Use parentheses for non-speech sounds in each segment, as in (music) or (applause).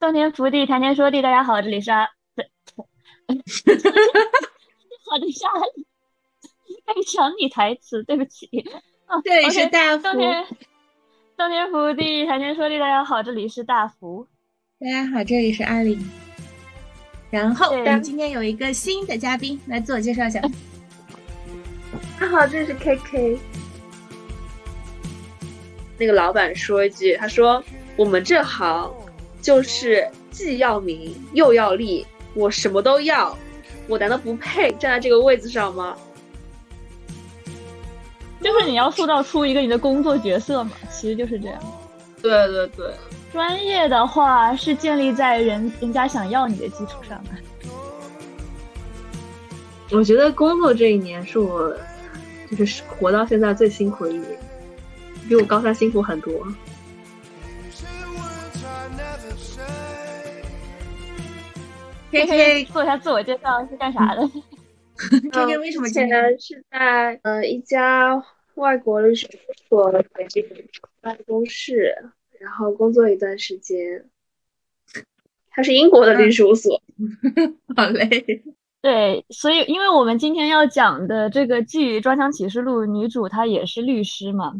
洞天福地，谈天说地，大家好，这里是阿，好的，是阿里，开抢你台词，对不起。哦这里是大福。洞天，洞天福地，谈天说地，大家好，这里是大福。大家好，这里是阿里。然后，我们今天有一个新的嘉宾，来自我介绍一下。(laughs) 大家好，这是 KK。那个老板说一句，他说：“我们这行。”就是既要名又要利，我什么都要，我难道不配站在这个位子上吗？就是你要塑造出一个你的工作角色嘛，其实就是这样。对对对，专业的话是建立在人人家想要你的基础上的。我觉得工作这一年是我就是活到现在最辛苦的一年，比我高三辛苦很多。K K 做一下自我介绍是干啥的？K K 为什么现在是在呃一家外国律师事务所北京办公室，然后工作一段时间。他是英国的律师事务所，(laughs) 好嘞。对，所以因为我们今天要讲的这个《剧装腔启示录》，女主她也是律师嘛，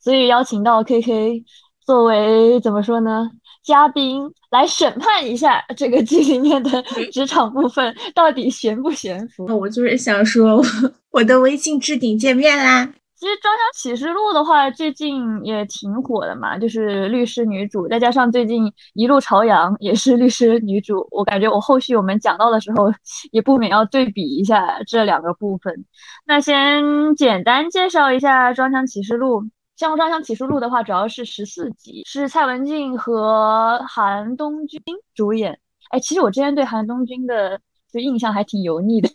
所以邀请到 K K 作为怎么说呢？嘉宾来审判一下这个剧里面的职场部分到底悬不悬浮？我就是想说，(laughs) 我的微信置顶见面啦。其实《装腔启示录》的话，最近也挺火的嘛，就是律师女主，再加上最近《一路朝阳》也是律师女主，我感觉我后续我们讲到的时候，也不免要对比一下这两个部分。那先简单介绍一下《装腔启示录》。《相双枪启示录》的话，主要是十四集，是蔡文静和韩东君主演。哎，其实我之前对韩东君的就印象还挺油腻的，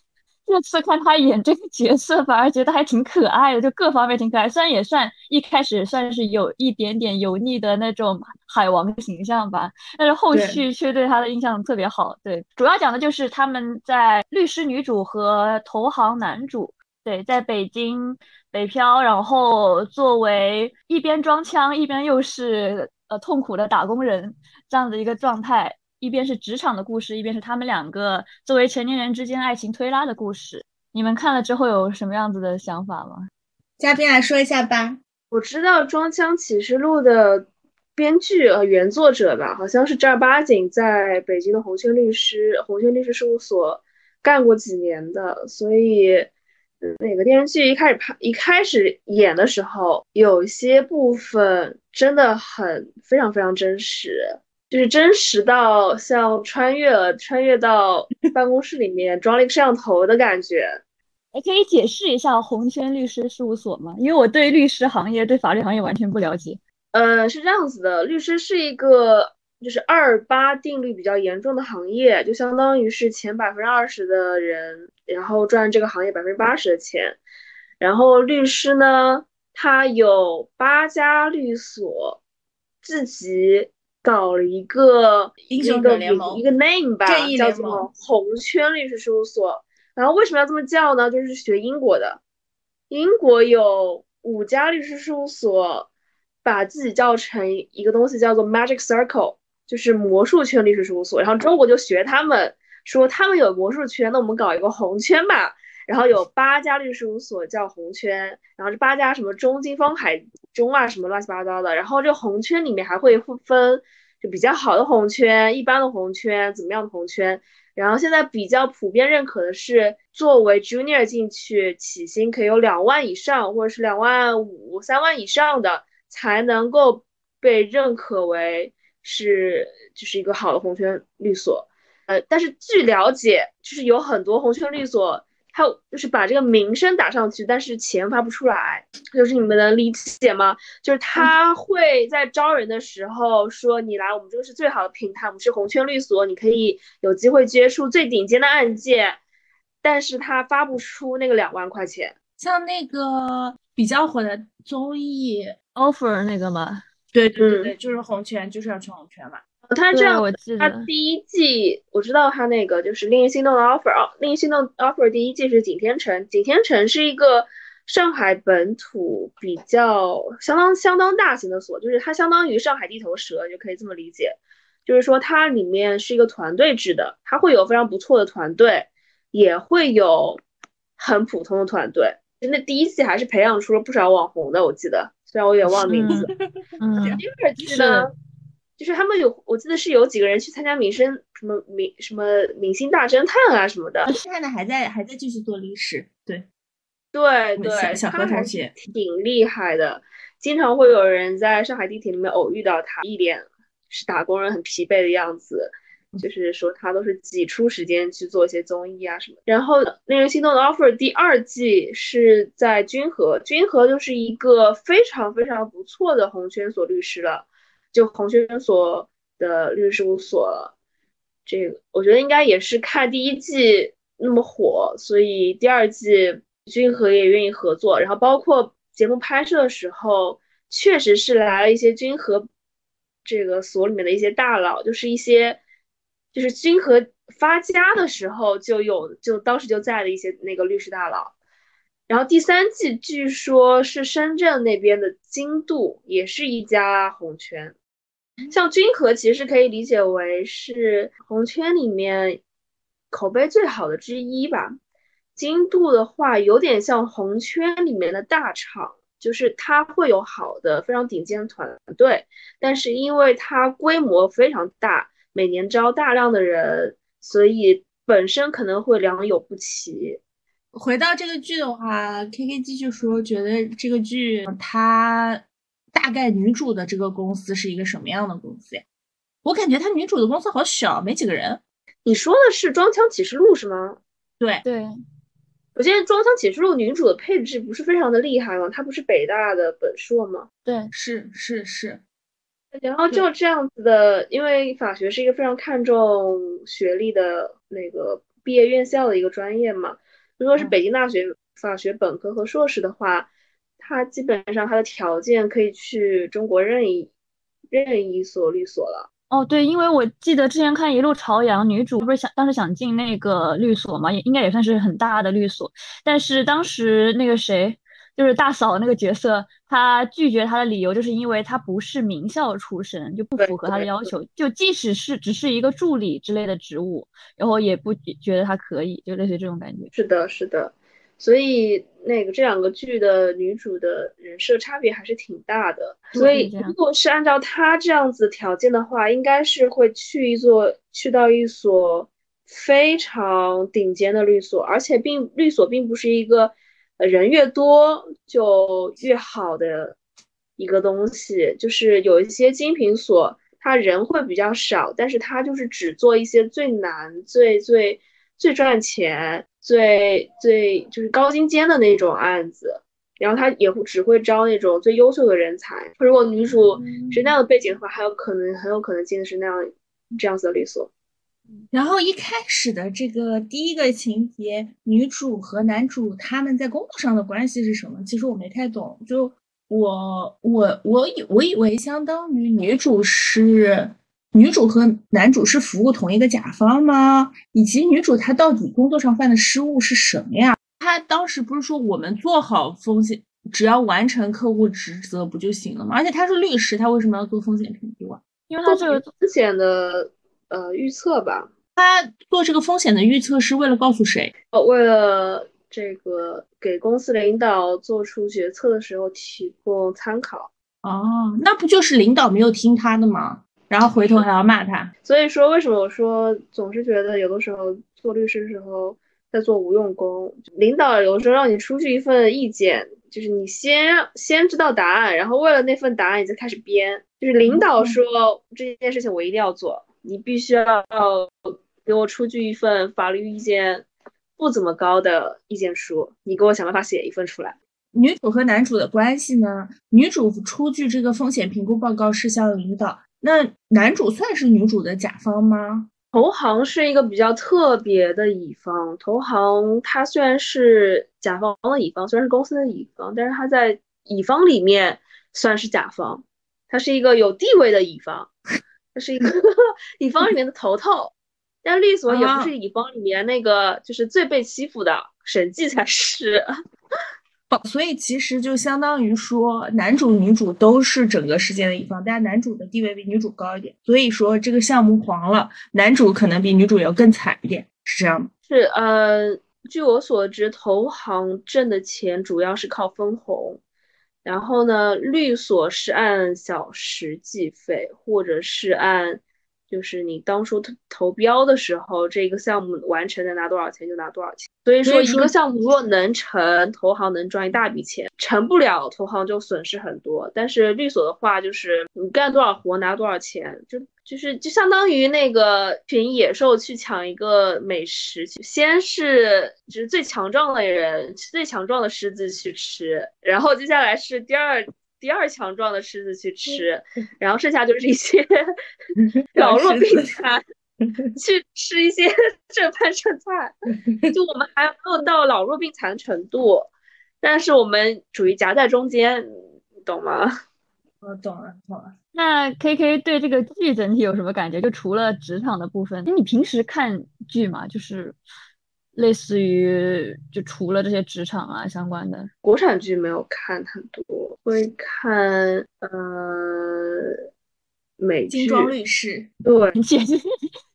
这次看他演这个角色，反而觉得还挺可爱的，就各方面挺可爱。虽然也算一开始算是有一点点油腻的那种海王的形象吧，但是后续却对他的印象特别好。对，主要讲的就是他们在律师女主和投行男主，对，在北京。北漂，然后作为一边装腔，一边又是呃痛苦的打工人这样的一个状态，一边是职场的故事，一边是他们两个作为成年人之间爱情推拉的故事。你们看了之后有什么样子的想法吗？嘉宾来说一下吧。我知道《装腔启示录》的编剧呃原作者吧，好像是正儿八经在北京的红圈律师红圈律师事务所干过几年的，所以。那个电视剧一开始拍、一开始演的时候，有些部分真的很非常非常真实，就是真实到像穿越了，穿越到 (laughs) 办公室里面装了一个摄像头的感觉。哎可以解释一下红圈律师事务所吗？因为我对律师行业、对法律行业完全不了解。呃，是这样子的，律师是一个就是二八定律比较严重的行业，就相当于是前百分之二十的人。然后赚这个行业百分之八十的钱，然后律师呢，他有八家律所，自己搞了一个英雄联盟一个 name 吧，叫做红圈律师事务所。然后为什么要这么叫呢？就是学英国的，英国有五家律师事务所，把自己叫成一个东西叫做 magic circle，就是魔术圈律师事务所。然后中国就学他们。说他们有魔术圈，那我们搞一个红圈吧。然后有八家律师事务所叫红圈，然后这八家什么中金方海中啊，什么乱七八糟的。然后这红圈里面还会分，就比较好的红圈、一般的红圈、怎么样的红圈。然后现在比较普遍认可的是，作为 junior 进去，起薪可以有两万以上，或者是两万五、三万以上的，才能够被认可为是就是一个好的红圈律所。呃，但是据了解，就是有很多红圈律所，它就是把这个名声打上去，但是钱发不出来，就是你们能理解吗？就是他会在招人的时候说，你来，我们这个是最好的平台，我们是红圈律所，你可以有机会接触最顶尖的案件，但是他发不出那个两万块钱。像那个比较火的综艺 offer 那个吗？对对对对，就是红圈，就是要去红圈嘛。他这样，他第一季我知道他那个就是令人心动的 offer 哦，令人心动 offer 第一季是景天城，景天城是一个上海本土比较相当相当大型的所，就是它相当于上海地头蛇，就可以这么理解。就是说它里面是一个团队制的，它会有非常不错的团队，也会有很普通的团队。那第一季还是培养出了不少网红的，我记得，虽然我有点忘名字。嗯，第二季呢，就是他们有，我记得是有几个人去参加《明星什么明什么明星大侦探》啊什么的。现在还在还在继续做历史，对，对对，小何同学挺厉害的，经常会有人在上海地铁里面偶遇到他，一脸是打工人很疲惫的样子。就是说，他都是挤出时间去做一些综艺啊什么。然后，《令人心动的 offer》第二季是在君和，君和就是一个非常非常不错的红圈所律师了，就红圈所的律师事务所。这个我觉得应该也是看第一季那么火，所以第二季君和也愿意合作。然后，包括节目拍摄的时候，确实是来了一些君和这个所里面的一些大佬，就是一些。就是君和发家的时候就有，就当时就在的一些那个律师大佬。然后第三季据说是深圳那边的金度，也是一家红圈。像君和其实可以理解为是红圈里面口碑最好的之一吧。金度的话有点像红圈里面的大厂，就是它会有好的非常顶尖的团队，但是因为它规模非常大。每年招大量的人，所以本身可能会良莠不齐。回到这个剧的话，K K 继续说，觉得这个剧它大概女主的这个公司是一个什么样的公司呀？我感觉她女主的公司好小，没几个人。你说的是《装腔启示录》是吗？对对。我记得《装腔启示录》女主的配置不是非常的厉害吗？她不是北大的本硕吗？对，是是是。然后就这样子的，因为法学是一个非常看重学历的那个毕业院校的一个专业嘛。如果是北京大学法学本科和硕士的话，他基本上他的条件可以去中国任意任意一所律所了。哦，对，因为我记得之前看《一路朝阳》，女主不是想当时想进那个律所嘛，也应该也算是很大的律所，但是当时那个谁。就是大嫂那个角色，她拒绝她的理由就是因为她不是名校出身，就不符合她的要求。就即使是只是一个助理之类的职务，然后也不觉得她可以，就类似于这种感觉。是的，是的。所以那个这两个剧的女主的人设差别还是挺大的。所以如果是按照她这样子条件的话，应该是会去一座去到一所非常顶尖的律所，而且并律所并不是一个。人越多就越好的一个东西，就是有一些精品所，他人会比较少，但是他就是只做一些最难、最最最赚钱、最最就是高精尖的那种案子，然后他也会只会招那种最优秀的人才。如果女主是那样的背景的话，还有可能很有可能进的是那样这样子的律所。然后一开始的这个第一个情节，女主和男主他们在工作上的关系是什么？其实我没太懂。就我我我以我以为相当于女主是女主和男主是服务同一个甲方吗？以及女主她到底工作上犯的失误是什么呀？她当时不是说我们做好风险，只要完成客户职责不就行了吗？而且她是律师，她为什么要做风险评估啊？因为她这个风险的。呃，预测吧。他做这个风险的预测是为了告诉谁？呃，为了这个给公司领导做出决策的时候提供参考。哦，那不就是领导没有听他的吗？然后回头还要骂他。(laughs) 所以说，为什么我说总是觉得有的时候做律师的时候在做无用功？领导有时候让你出具一份意见，就是你先先知道答案，然后为了那份答案你再开始编。就是领导说这件事情我一定要做。你必须要给我出具一份法律意见不怎么高的意见书，你给我想办法写一份出来。女主和男主的关系呢？女主出具这个风险评估报告是向领导，那男主算是女主的甲方吗？投行是一个比较特别的乙方，投行它虽然是甲方的乙方，虽然是公司的乙方，但是它在乙方里面算是甲方，它是一个有地位的乙方。他是一个 (laughs) 乙方里面的头头，但律所也不是乙方里面那个就是最被欺负的，审计才是。所以其实就相当于说，男主女主都是整个事件的一方，但男主的地位比女主高一点。所以说这个项目黄了，男主可能比女主要更惨一点，是这样吗？是，呃，据我所知，投行挣的钱主要是靠分红，然后呢，律所是按小时计费，或者是按。就是你当初投投标的时候，这个项目完成能拿多少钱就拿多少钱。所以说，一个项目如果能成，投行能赚一大笔钱；成不了，投行就损失很多。但是律所的话，就是你干多少活拿多少钱，就就是就相当于那个群野兽去抢一个美食，先是就是最强壮的人，最强壮的狮子去吃，然后接下来是第二。第二强壮的狮子去吃，然后剩下就是一些 (laughs) 老弱病残 (laughs) 去吃一些 (laughs) 剩饭剩菜，就我们还没有到老弱病残的程度，但是我们处于夹在中间，你懂吗？我懂了，懂了。那 K K 对这个剧整体有什么感觉？就除了职场的部分，那你平时看剧嘛，就是。类似于就除了这些职场啊相关的国产剧没有看很多，会看呃美剧。精装律师，对，(laughs) 简直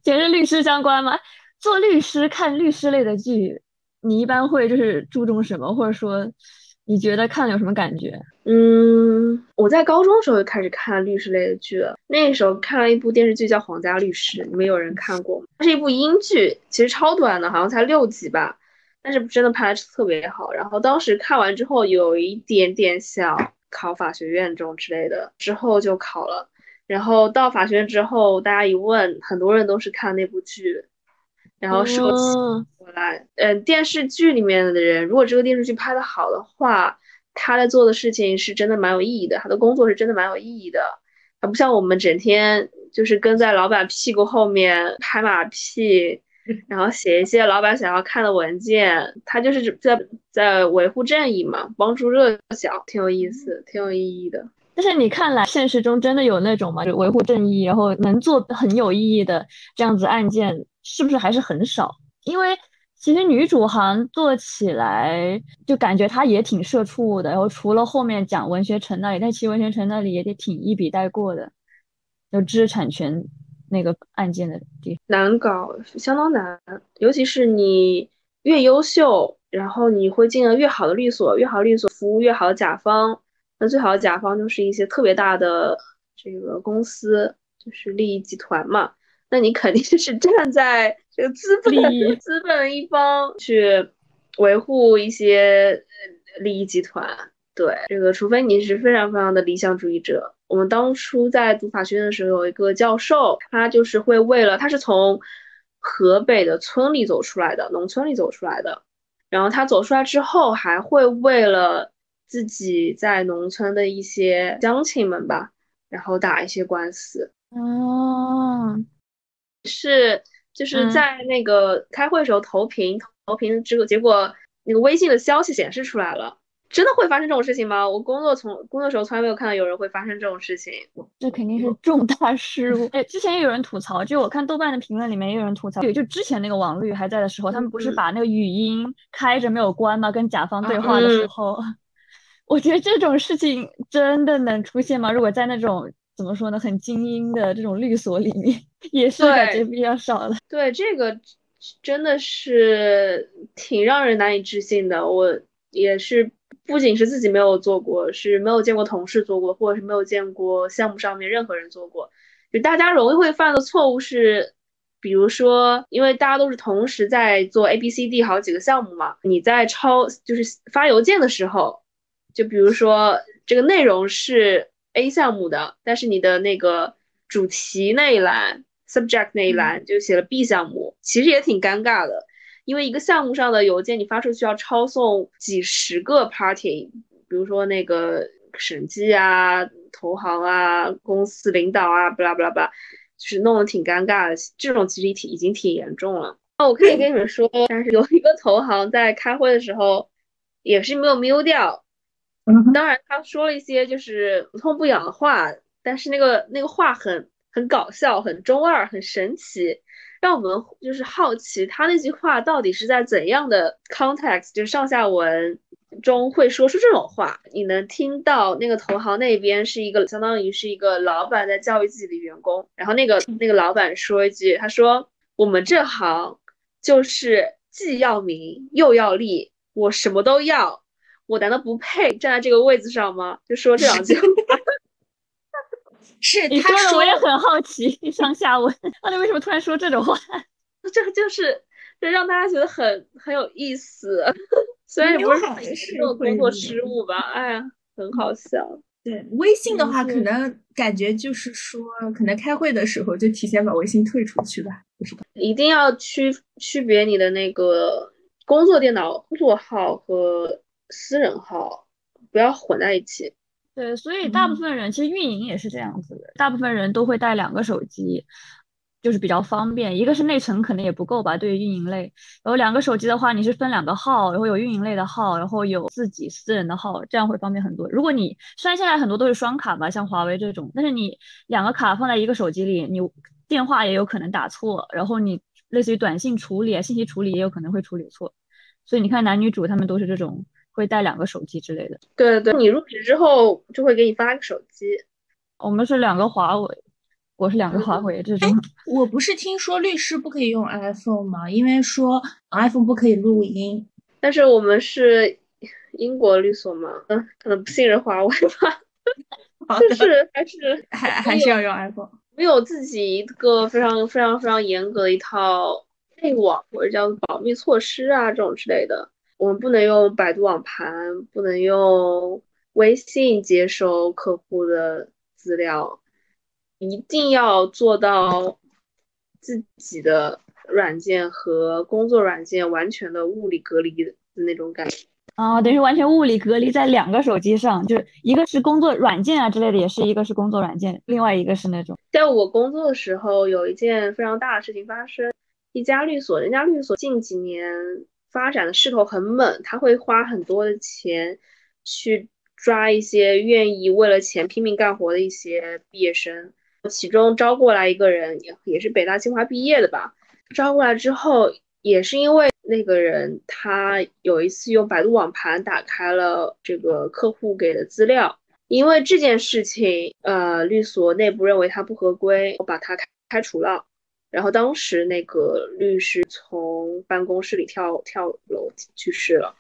简直律师相关吗？做律师看律师类的剧，你一般会就是注重什么，或者说？你觉得看了有什么感觉？嗯，我在高中时候就开始看律师类的剧了。那时候看了一部电视剧叫《皇家律师》，你们有人看过吗？它是一部英剧，其实超短的，好像才六集吧。但是真的拍的特别好。然后当时看完之后，有一点点想考法学院这种之类的，之后就考了。然后到法学院之后，大家一问，很多人都是看那部剧。然后收起回来，嗯，电视剧里面的人，如果这个电视剧拍的好的话，他在做的事情是真的蛮有意义的，他的工作是真的蛮有意义的。他不像我们整天就是跟在老板屁股后面拍马屁，(laughs) 然后写一些老板想要看的文件，他就是在在维护正义嘛，帮助弱小，挺有意思，挺有意义的。但是你看来现实中真的有那种吗？就维护正义，然后能做很有意义的这样子案件？是不是还是很少？因为其实女主好像做起来就感觉她也挺社畜的。然后除了后面讲文学城那里，但其实文学城那里也得挺一笔带过的，就知识产权那个案件的地难搞，相当难。尤其是你越优秀，然后你会进了越好的律所，越好律所服务越好的甲方，那最好的甲方就是一些特别大的这个公司，就是利益集团嘛。那你肯定是站在这个资本资本一方去维护一些利益集团，对这个，除非你是非常非常的理想主义者。我们当初在读法学院的时候，有一个教授，他就是会为了，他是从河北的村里走出来的，农村里走出来的，然后他走出来之后，还会为了自己在农村的一些乡亲们吧，然后打一些官司。哦。是，就是在那个开会的时候投屏，投屏这个结果，那个微信的消息显示出来了，真的会发生这种事情吗？我工作从工作时候从来没有看到有人会发生这种事情，这肯定是重大失误。哎，之前也有人吐槽，就我看豆瓣的评论里面也有人吐槽，对，就之前那个网绿还在的时候，他们不是把那个语音开着没有关吗？跟甲方对话的时候，我觉得这种事情真的能出现吗？如果在那种。怎么说呢？很精英的这种律所里面，也是感觉比较少的。(laughs) 对，这个真的是挺让人难以置信的。我也是，不仅是自己没有做过，是没有见过同事做过，或者是没有见过项目上面任何人做过。就大家容易会犯的错误是，比如说，因为大家都是同时在做 A、B、C、D 好几个项目嘛，你在抄就是发邮件的时候，就比如说这个内容是。A 项目的，但是你的那个主题那一栏，subject 那一栏就写了 B 项目，其实也挺尴尬的，因为一个项目上的邮件你发出去要抄送几十个 party，比如说那个审计啊、投行啊、公司领导啊，巴拉巴拉巴拉，就是弄得挺尴尬的。这种其实挺已经挺严重了。那我可以跟你们说，但是有一个投行在开会的时候也是没有 mute 掉。当然，他说了一些就是不痛不痒的话，但是那个那个话很很搞笑，很中二，很神奇，让我们就是好奇他那句话到底是在怎样的 context，就是上下文中会说出这种话，你能听到那个投行那边是一个相当于是一个老板在教育自己的员工，然后那个那个老板说一句，他说我们这行就是既要名又要利，我什么都要，我难道不配站在这个位子上吗？就说这两句话。(laughs) 是你说的我也很好奇上下文，(laughs) 那你为什么突然说这种话？这个就是就让大家觉得很很有意思，虽然也不是这种工作失误吧，哎呀，很好笑。对微信的话，可能感觉就是说，可能开会的时候就提前把微信退出去吧，不是吧？一定要区区别你的那个工作电脑工作号和私人号，不要混在一起。对，所以大部分人其实运营也是这样子的，大部分人都会带两个手机，就是比较方便。一个是内存可能也不够吧，对于运营类，然后两个手机的话，你是分两个号，然后有运营类的号，然后有自己私人的号，这样会方便很多。如果你虽然现在很多都是双卡吧，像华为这种，但是你两个卡放在一个手机里，你电话也有可能打错，然后你类似于短信处理啊、信息处理也有可能会处理错。所以你看男女主他们都是这种。会带两个手机之类的。对对，你入职之后就会给你发个手机。我们是两个华为，我是两个华为这种。我不是听说律师不可以用 iPhone 吗？因为说 iPhone 不可以录音。但是我们是英国律所嘛，嗯，可能不信任华为吧。就是还是 (laughs) 还还是要用 iPhone。没有自己一个非常非常非常严格的一套内网或者叫保密措施啊这种之类的。我们不能用百度网盘，不能用微信接收客户的资料，一定要做到自己的软件和工作软件完全的物理隔离的那种感觉啊，等于完全物理隔离在两个手机上，就是一个是工作软件啊之类的，也是一个是工作软件，另外一个是那种。在我工作的时候，有一件非常大的事情发生，一家律所，人家律所近几年。发展的势头很猛，他会花很多的钱去抓一些愿意为了钱拼命干活的一些毕业生，其中招过来一个人，也也是北大清华毕业的吧。招过来之后，也是因为那个人他有一次用百度网盘打开了这个客户给的资料，因为这件事情，呃，律所内部认为他不合规，我把他开开除了。然后当时那个律师从办公室里跳跳楼去世了，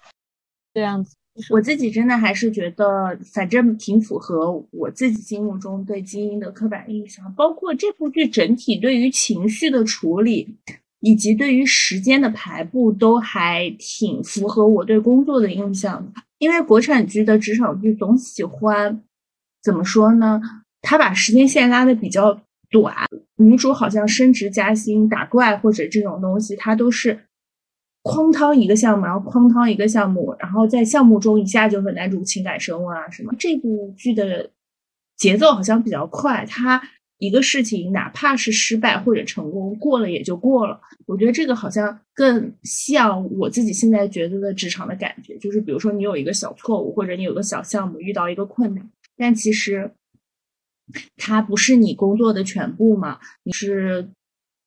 这样子，我自己真的还是觉得，反正挺符合我自己心目中对精英的刻板印象。包括这部剧整体对于情绪的处理，以及对于时间的排布，都还挺符合我对工作的印象。因为国产剧的职场剧总喜欢怎么说呢？他把时间线拉的比较。短女主好像升职加薪、打怪或者这种东西，它都是哐当一个项目，然后哐当一个项目，然后在项目中一下就和男主情感升温啊什么。这部剧的节奏好像比较快，它一个事情哪怕是失败或者成功，过了也就过了。我觉得这个好像更像我自己现在觉得的职场的感觉，就是比如说你有一个小错误，或者你有个小项目遇到一个困难，但其实。它不是你工作的全部嘛？你是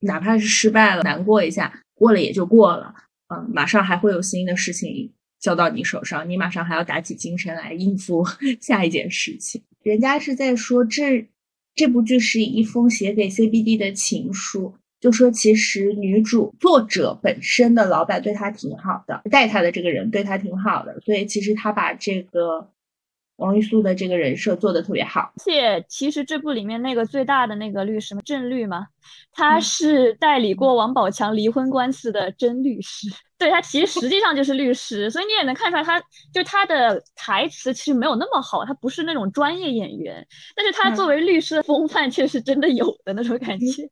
哪怕是失败了，难过一下，过了也就过了。嗯，马上还会有新的事情交到你手上，你马上还要打起精神来应付 (laughs) 下一件事情。人家是在说这这部剧是一封写给 CBD 的情书，就说其实女主作者本身的老板对她挺好的，带她的这个人对她挺好的，所以其实她把这个。王玉素的这个人设做的特别好，而且其实这部里面那个最大的那个律师嘛，郑律嘛，他是代理过王宝强离婚官司的真律师，(laughs) 对他其实实际上就是律师，所以你也能看出来，他就他的台词其实没有那么好，他不是那种专业演员，但是他作为律师的风范却是真的有的那种感觉，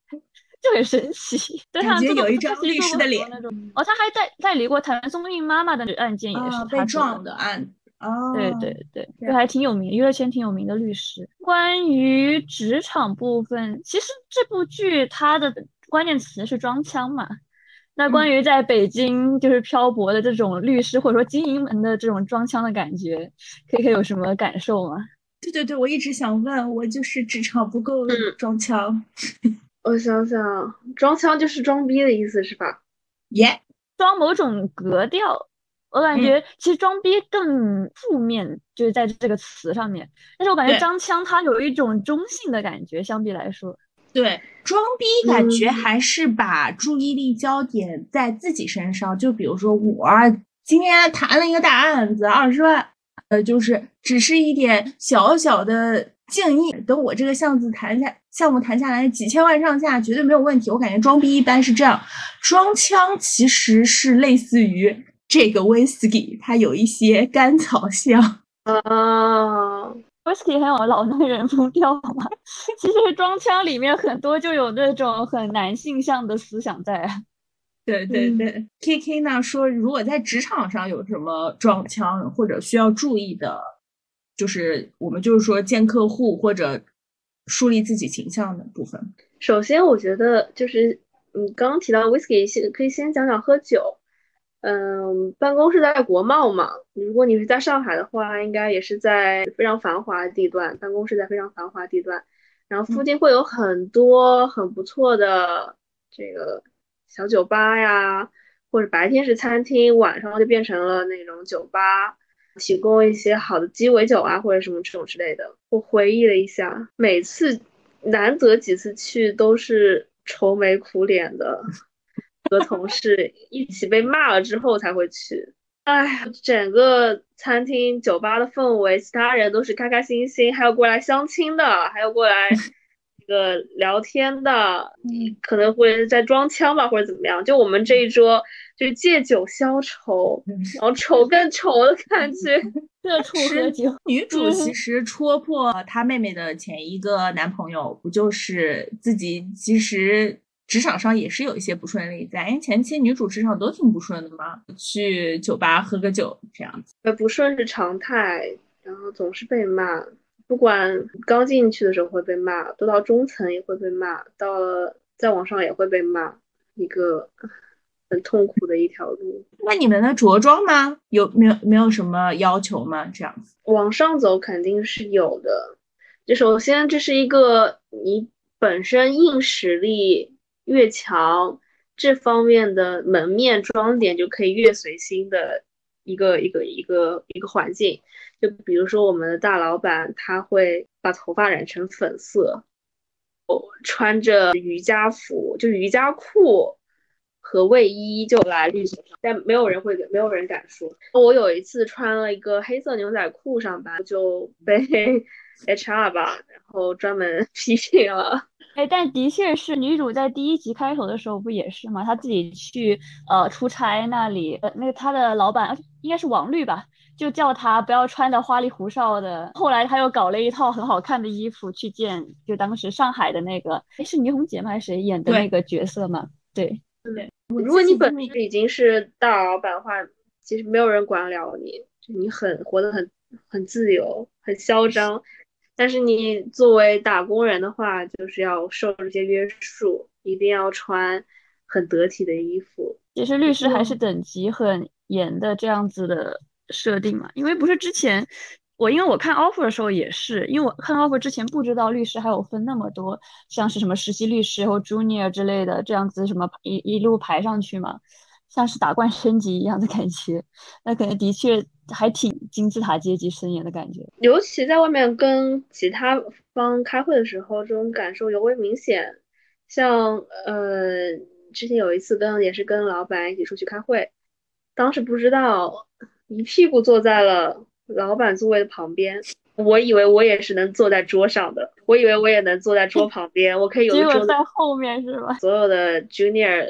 就很神奇，感觉有一张律师的脸那种。哦，他还代代理过谭松韵妈妈的案件，也是被撞的案。哦，对对对，就还挺有名，娱乐圈挺有名的律师。关于职场部分，其实这部剧它的关键词是装腔嘛。那关于在北京就是漂泊的这种律师或者说精英们的这种装腔的感觉，K K 有什么感受吗？对对对，我一直想问，我就是职场不够装腔。(laughs) 我想想，装腔就是装逼的意思是吧？耶，装某种格调。我感觉其实装逼更负面，就是在这个词上面。但是我感觉张腔它有一种中性的感觉，相比来说，对装逼感觉还是把注意力焦点在自己身上。就比如说我今天谈了一个大案子，二十万，呃，就是只是一点小小的敬意。等我这个项目谈下，项目谈下来几千万上下，绝对没有问题。我感觉装逼一般是这样，装腔其实是类似于。这个威士忌它有一些甘草香啊，威士忌很有老男人风调嘛。(laughs) 其实装腔里面很多就有那种很男性向的思想在。对对对，K K 呢说，如果在职场上有什么撞枪或者需要注意的，就是我们就是说见客户或者树立自己形象的部分。首先，我觉得就是你刚刚提到威士忌，先可以先讲讲喝酒。嗯，办公室在国贸嘛。如果你是在上海的话，应该也是在非常繁华地段。办公室在非常繁华地段，然后附近会有很多很不错的这个小酒吧呀，或者白天是餐厅，晚上就变成了那种酒吧，提供一些好的鸡尾酒啊，或者什么这种之类的。我回忆了一下，每次难得几次去都是愁眉苦脸的。和同事一起被骂了之后才会去。哎，整个餐厅、酒吧的氛围，其他人都是开开心心，还有过来相亲的，还有过来这个聊天的，可能会在装腔吧，或者怎么样。就我们这一桌，就是借酒消愁，然后愁更愁的感觉。(laughs) 喝酒。女主其实戳破她妹妹的前一个男朋友，不就是自己其实。职场上也是有一些不顺利在，因为前期女主职场都挺不顺的嘛，去酒吧喝个酒这样子。呃，不顺是常态，然后总是被骂，不管刚进去的时候会被骂，都到中层也会被骂，到了再往上也会被骂，一个很痛苦的一条路。那你们的着装吗？有没有没有什么要求吗？这样子往上走肯定是有的。就首先这是一个你本身硬实力。越强，这方面的门面装点就可以越随心的一个一个一个一个环境。就比如说我们的大老板，他会把头发染成粉色，哦，穿着瑜伽服，就瑜伽裤和卫衣就来绿色上，但没有人会，没有人敢说。我有一次穿了一个黑色牛仔裤上班，就被 HR 吧，然后专门 (laughs) 批评了。哎，但的确是女主在第一集开头的时候不也是吗？她自己去呃出差那里，呃那个她的老板应该是王律吧，就叫她不要穿的花里胡哨的。后来她又搞了一套很好看的衣服去见，就当时上海的那个，哎是倪虹洁吗？还是谁演的那个角色嘛？对对。如果你本身已经是大老板的话，其实没有人管了你，就你很活得很很自由，很嚣张。但是你作为打工人的话，就是要受这些约束，一定要穿很得体的衣服。其实律师还是等级很严的这样子的设定嘛，因为不是之前我因为我看 offer 的时候也是，因为我看 offer 之前不知道律师还有分那么多，像是什么实习律师或 junior 之类的这样子什么一一路排上去嘛。像是打怪升级一样的感觉，那可能的确还挺金字塔阶级森严的感觉。尤其在外面跟其他方开会的时候，这种感受尤为明显。像呃，之前有一次跟也是跟老板一起出去开会，当时不知道一屁股坐在了老板座位的旁边，我以为我也是能坐在桌上的，我以为我也能坐在桌旁边，我可以有。结果在后面是吗？所有的 junior。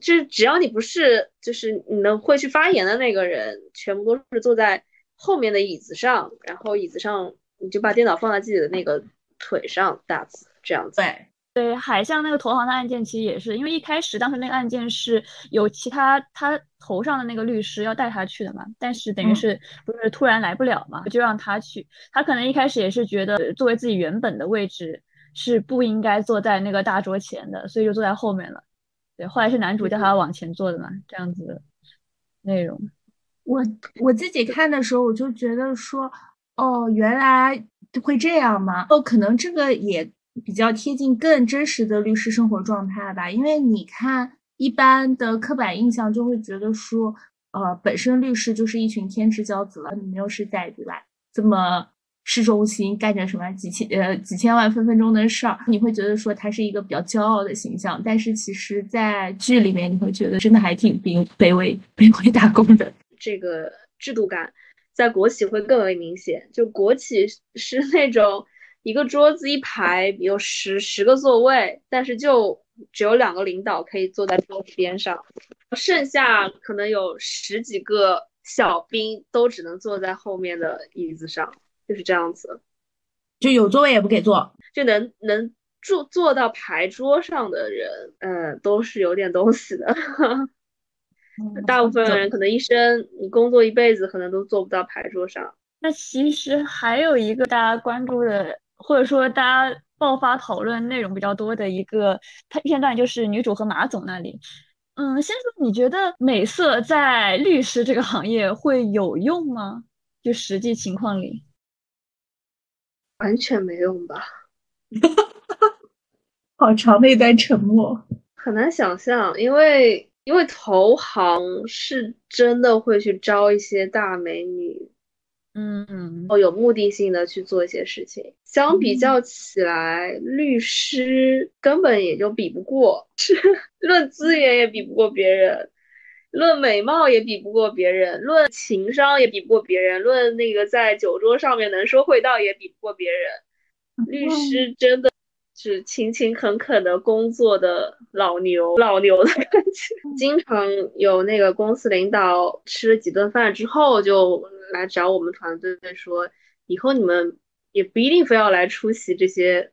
就是只要你不是，就是你能会去发言的那个人，全部都是坐在后面的椅子上，然后椅子上你就把电脑放在自己的那个腿上打字，这样子。对对，海象那个投行的案件其实也是，因为一开始当时那个案件是有其他他头上的那个律师要带他去的嘛，但是等于是不是突然来不了嘛，就让他去。他可能一开始也是觉得作为自己原本的位置是不应该坐在那个大桌前的，所以就坐在后面了。对，后来是男主叫他往前坐的嘛，这样子内容。我我自己看的时候，我就觉得说，哦，原来会这样吗？哦，可能这个也比较贴近更真实的律师生活状态吧。因为你看，一般的刻板印象就会觉得说，呃，本身律师就是一群天之骄子了，你们又是在对吧？这么市中心干着什么几千呃几千万分分钟的事儿，你会觉得说他是一个比较骄傲的形象，但是其实，在剧里面你会觉得真的还挺卑卑微卑微打工的。(laughs) 这个制度感在国企会更为明显，就国企是那种一个桌子一排有十十个座位，但是就只有两个领导可以坐在桌子边上。剩下可能有十几个小兵都只能坐在后面的椅子上，就是这样子，就有座位也不给坐，就能能坐坐到牌桌上的人，嗯，都是有点东西的。大部分人可能一生你工作一辈子，可能都坐不到牌桌上。那其实还有一个大家关注的，或者说大家爆发讨论内容比较多的一个片段，就是女主和马总那里。嗯，先说，你觉得美色在律师这个行业会有用吗？就实际情况里，完全没用吧？(laughs) 好长的一段沉默，很难想象，因为因为投行是真的会去招一些大美女。嗯，哦，有目的性的去做一些事情，相比较起来，律师根本也就比不过，是论资源也比不过别人，论美貌也比不过别人，论情商也比不过别人，论那个在酒桌上面能说会道也比不过别人。律师真的是勤勤恳恳的工作的老牛，老牛的感觉，经常有那个公司领导吃了几顿饭之后就。来找我们团队说，以后你们也不一定非要来出席这些，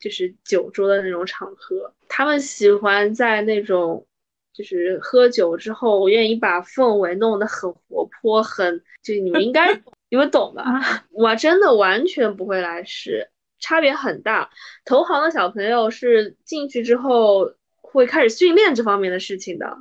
就是酒桌的那种场合。他们喜欢在那种，就是喝酒之后，我愿意把氛围弄得很活泼，很就你们应该 (laughs) 你们懂吧？我真的完全不会来事，差别很大。投行的小朋友是进去之后会开始训练这方面的事情的。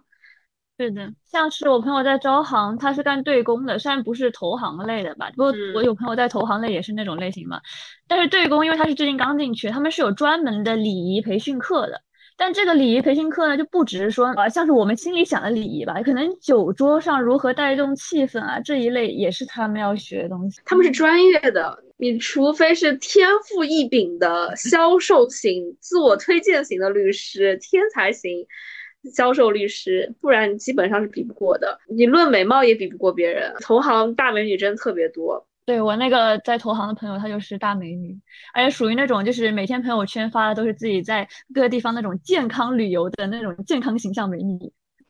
是的，像是我朋友在招行，他是干对公的，虽然不是投行类的吧，不过我有朋友在投行类也是那种类型嘛。但是对公，因为他是最近刚进去，他们是有专门的礼仪培训课的。但这个礼仪培训课呢，就不只是说啊，像是我们心里想的礼仪吧，可能酒桌上如何带动气氛啊，这一类也是他们要学的东西。他们是专业的，你除非是天赋异禀的销售型、自我推荐型的律师，天才型。销售律师，不然基本上是比不过的。你论美貌也比不过别人。同行大美女真的特别多。对我那个在投行的朋友，她就是大美女，而且属于那种就是每天朋友圈发的都是自己在各个地方那种健康旅游的那种健康形象美女。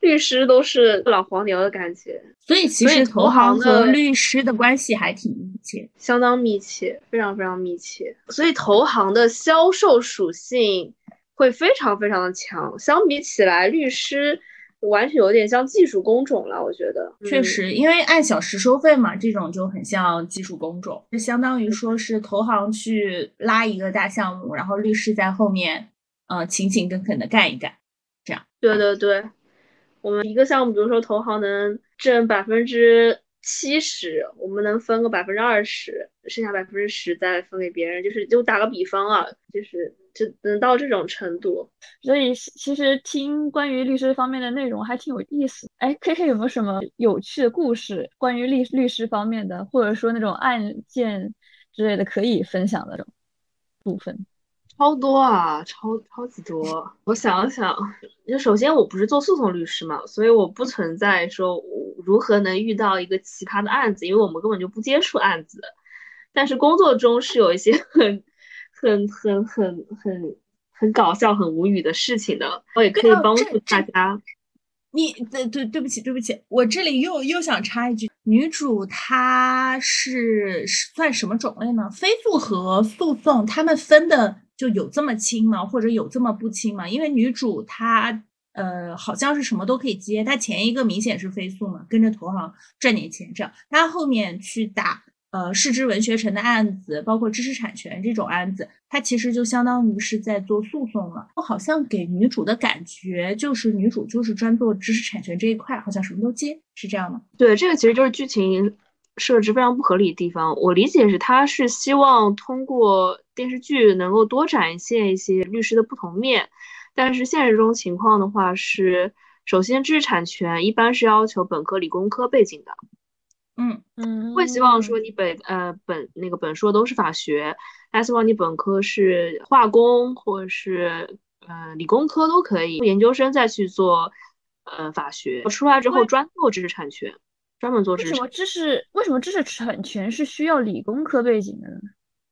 律师都是老黄牛的感觉，所以其实投行和律师的关系还挺密切，相当密切，非常非常密切。所以投行的销售属性。会非常非常的强，相比起来，律师完全有点像技术工种了。我觉得确实，因为按小时收费嘛，这种就很像技术工种，就相当于说是投行去拉一个大项目，然后律师在后面，呃，勤勤恳恳的干一干，这样。对对对，我们一个项目，比如说投行能挣百分之七十，我们能分个百分之二十，剩下百分之十再分给别人。就是就打个比方啊，就是。就能到这种程度，所以其实听关于律师方面的内容还挺有意思。哎，K K 有没有什么有趣的故事关于律律师方面的，或者说那种案件之类的可以分享的部分？超多啊，超超级多。我想想，就首先我不是做诉讼律师嘛，所以我不存在说如何能遇到一个奇葩的案子，因为我们根本就不接触案子。但是工作中是有一些很。(laughs) 很很很很很搞笑、很无语的事情的，我也可以帮助大家。你对对对不起对不起，我这里又又想插一句，女主她是算什么种类呢？非诉和诉讼，他们分的就有这么清吗？或者有这么不清吗？因为女主她呃好像是什么都可以接，她前一个明显是飞速嘛，跟着投行赚点钱这样，她后面去打。呃，市之文学城的案子，包括知识产权这种案子，它其实就相当于是在做诉讼了。我好像给女主的感觉就是女主就是专做知识产权这一块，好像什么都接，是这样吗？对，这个其实就是剧情设置非常不合理的地方。我理解是，他是希望通过电视剧能够多展现一些律师的不同面，但是现实中情况的话是，首先，知识产权一般是要求本科、理工科背景的。嗯嗯，会希望说你本呃本那个本硕都是法学，还希望你本科是化工或者是呃理工科都可以，研究生再去做呃法学，出来之后专做知识产权，专门做知识。为什么知识为什么知识产权是需要理工科背景的呢？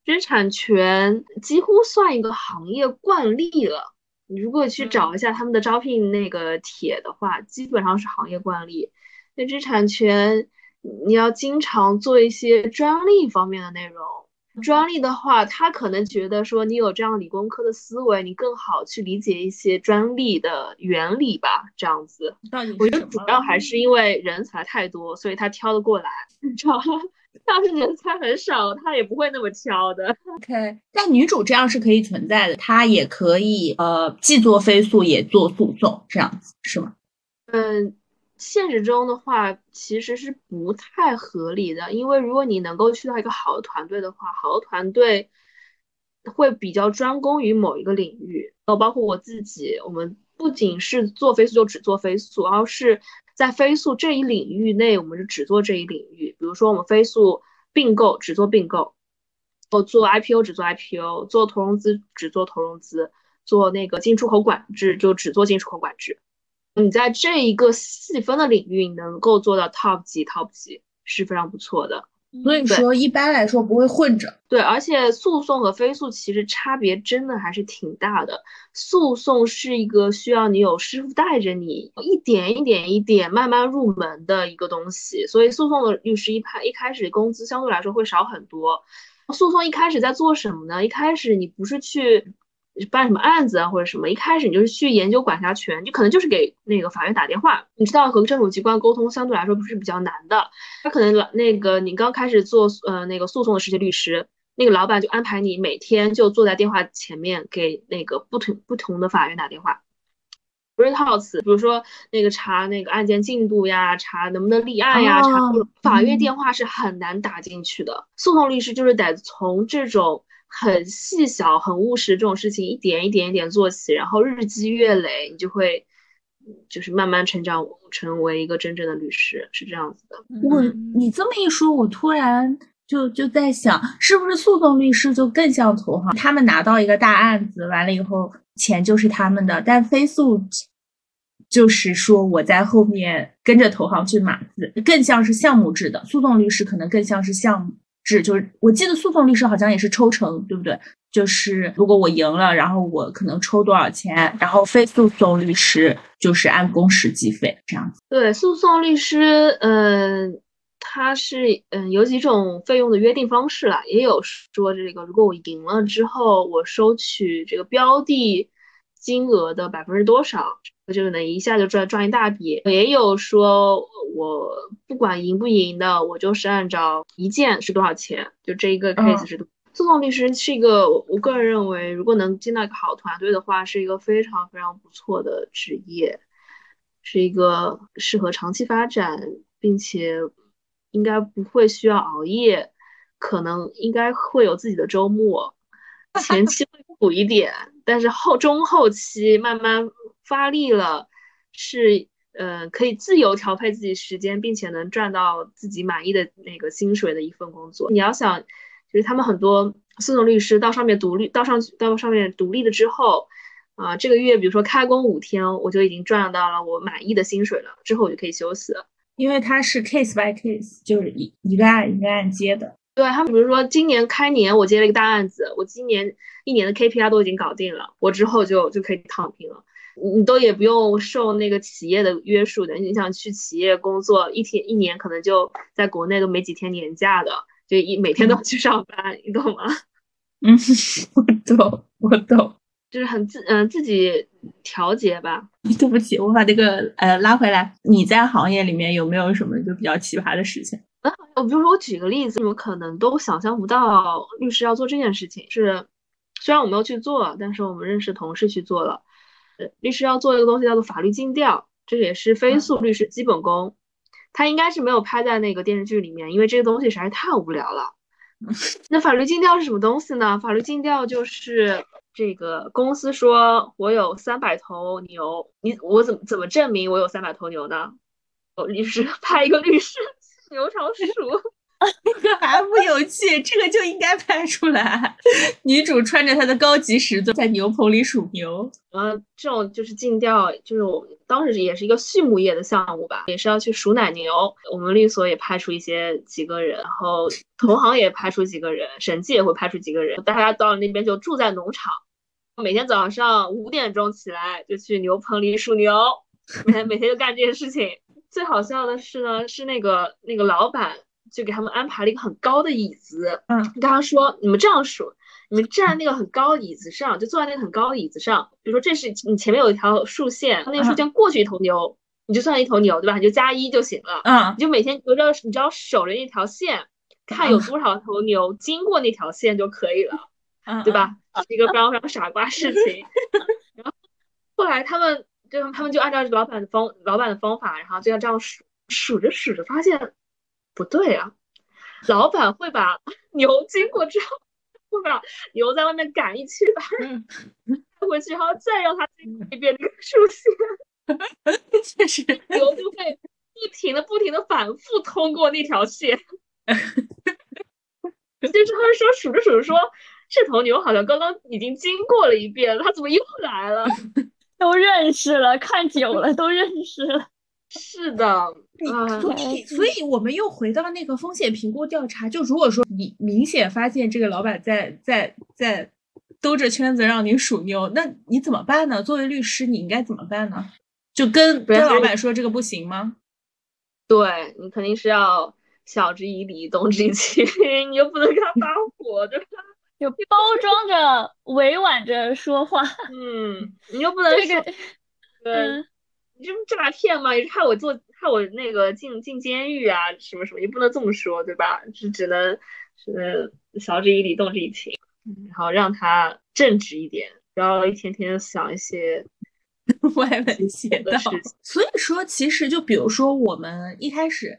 知识产权几乎算一个行业惯例了。你如果去找一下他们的招聘那个帖的话，基本上是行业惯例。那知识产权。你要经常做一些专利方面的内容。专利的话，他可能觉得说你有这样理工科的思维，你更好去理解一些专利的原理吧。这样子，我觉得主要还是因为人才太多，所以他挑得过来。你知道吗，(laughs) 要是人才很少，他也不会那么挑的。OK，但女主这样是可以存在的，她也可以呃，既做飞速也做诉讼，这样子是吗？嗯。现实中的话，其实是不太合理的，因为如果你能够去到一个好的团队的话，好的团队会比较专攻于某一个领域。呃，包括我自己，我们不仅是做飞速就只做飞速，而是在飞速这一领域内，我们是只做这一领域。比如说，我们飞速并购只做并购，我做 IPO 只做 IPO，做投融资只做投融资，做那个进出口管制就只做进出口管制。你在这一个细分的领域能够做到 top 级 top 级是非常不错的，所以说一般来说不会混着。对，而且诉讼和非诉其实差别真的还是挺大的。诉讼是一个需要你有师傅带着你一点一点一点慢慢入门的一个东西，所以诉讼的律师一开一开始工资相对来说会少很多。诉讼一开始在做什么呢？一开始你不是去。办什么案子啊，或者什么？一开始你就是去研究管辖权，你可能就是给那个法院打电话。你知道和政府机关沟通相对来说不是比较难的。他可能老那个你刚开始做呃那个诉讼的实习律师，那个老板就安排你每天就坐在电话前面给那个不同不同的法院打电话，不是套词，比如说那个查那个案件进度呀，查能不能立案呀，查法院电话是很难打进去的。诉讼律师就是得从这种。很细小、很务实这种事情，一点一点、一点做起，然后日积月累，你就会就是慢慢成长，成为一个真正的律师，是这样子的。我你这么一说，我突然就就在想，是不是诉讼律师就更像投行？他们拿到一个大案子，完了以后钱就是他们的，但非诉就是说我在后面跟着投行去码字，更像是项目制的。诉讼律师可能更像是项目。是，就是我记得诉讼律师好像也是抽成，对不对？就是如果我赢了，然后我可能抽多少钱，然后非诉讼律师就是按工时计费这样子。对，诉讼律师，嗯，他是嗯有几种费用的约定方式啦，也有说这个如果我赢了之后，我收取这个标的金额的百分之多少。这个能一下就赚赚一大笔，也有说我不管赢不赢的，我就是按照一件是多少钱，就这一个 case 是。诉讼律师是一个，我个人认为，如果能进到一个好团队的话，是一个非常非常不错的职业，是一个适合长期发展，并且应该不会需要熬夜，可能应该会有自己的周末，前期会苦一点，但是后中后期慢慢。发力了，是呃可以自由调配自己时间，并且能赚到自己满意的那个薪水的一份工作。你要想，就是他们很多诉讼律师到上面独立，到上到上面独立了之后，啊，这个月比如说开工五天，我就已经赚到了我满意的薪水了，之后我就可以休息了。因为它是 case by case，就是一一个案一个案接的。对他们，比如说今年开年我接了一个大案子，我今年一年的 KPI 都已经搞定了，我之后就就可以躺平了。你都也不用受那个企业的约束的，你想去企业工作一天一年，可能就在国内都没几天年假的，就一每天都要去上班，你懂吗？(laughs) 嗯，(laughs) 我懂，我懂，就是很自嗯自己调节吧。(laughs) 对不起，我把这个呃拉回来。你在行业里面有没有什么就比较奇葩的事情？我比如说我举个例子，你们可能都想象不到律师要做这件事情。是虽然我没有去做，但是我们认识同事去做了。律师要做一个东西叫做法律尽调，这也是非诉律师基本功。他应该是没有拍在那个电视剧里面，因为这个东西实在是太无聊了。(laughs) 那法律尽调是什么东西呢？法律尽调就是这个公司说我有三百头牛，你我怎么怎么证明我有三百头牛呢？哦律师 (laughs) 派一个律师 (laughs) 牛场数。这 (laughs) 个还不有趣，这个就应该拍出来。(laughs) 女主穿着她的高级时装在牛棚里数牛。呃，这种就是尽调，就是我们当时也是一个畜牧业的项目吧，也是要去数奶牛。我们律所也派出一些几个人，然后同行也派出几个人，审计也会派出几个人。大家到了那边就住在农场，每天早上五点钟起来就去牛棚里数牛，每天每天就干这些事情。最好笑的是呢，是那个那个老板。就给他们安排了一个很高的椅子，嗯，跟他说，你们这样数，你们站那个很高的椅子上，就坐在那个很高的椅子上。比如说，这是你前面有一条竖线，那个竖线过去一头牛，你就算一头牛，对吧？你就加一就行了，嗯，你就每天你知道，你只要守着那条线，看有多少头牛经过那条线就可以了，嗯，对吧？是一个非常非常傻瓜事情。(laughs) 然后后来他们就他们就按照老板的方老板的方法，然后就要这样数数着数着发现。不对啊，老板会把 (laughs) 牛经过之后，会把牛在外面赶一圈，(laughs) 带回去，然后再让它经过一遍那个竖线，确实牛就会不停的、不停的反复通过那条线。就是他们说数着数着说，这头牛好像刚刚已经经过了一遍了，它怎么又来了？(laughs) 都认识了，看久了都认识了。是的，你所以，所以我们又回到那个风险评估调查。就如果说你明显发现这个老板在在在兜着圈子让你数牛，那你怎么办呢？作为律师，你应该怎么办呢？就跟跟老板说这个不行吗？对你肯定是要晓之以理，动之以情，(laughs) 你又不能跟他发火，(laughs) 对吧？就包装着、委婉着说话。嗯，你又不能这个，嗯。你这不诈骗吗？也是害我做害我那个进进监狱啊，什么什么，也不能这么说，对吧？是只能是晓之以理，动之以情，然后让他正直一点，不要一天天想一些 (laughs) 歪门邪道。所以说，其实就比如说我们一开始，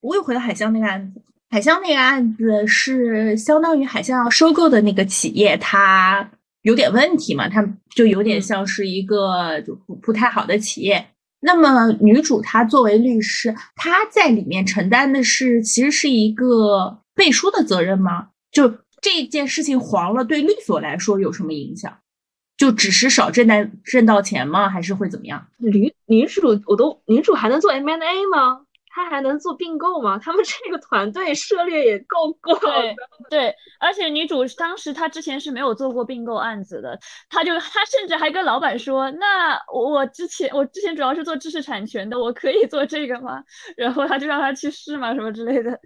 我又回到海象那个案子，海象那个案子是相当于海象要收购的那个企业，它。有点问题嘛，它就有点像是一个就不不太好的企业。那么女主她作为律师，她在里面承担的是其实是一个背书的责任吗？就这件事情黄了，对律所来说有什么影响？就只是少挣到挣到钱吗？还是会怎么样？女女主我都女主还能做 M&A 吗？他还能做并购吗？他们这个团队涉猎也够广的。对，而且女主当时她之前是没有做过并购案子的，她就她甚至还跟老板说：“那我之前我之前主要是做知识产权的，我可以做这个吗？” (laughs) 然后他就让他去试嘛，什么之类的，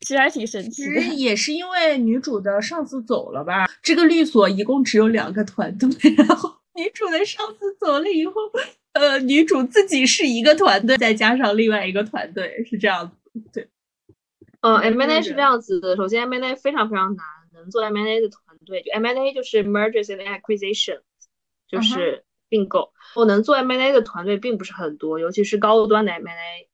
其实还挺神奇的。其实也是因为女主的上司走了吧？这个律所一共只有两个团队，然后女主的上司走了以后。呃，女主自己是一个团队，再加上另外一个团队，是这样子。对，嗯，M&A 是这样子的。首先，M&A 非常非常难，能做 M&A 的团队，就 M&A 就是 mergers and acquisitions，就是并购。我能做 M&A 的团队并不是很多，尤其是高端的 M&A。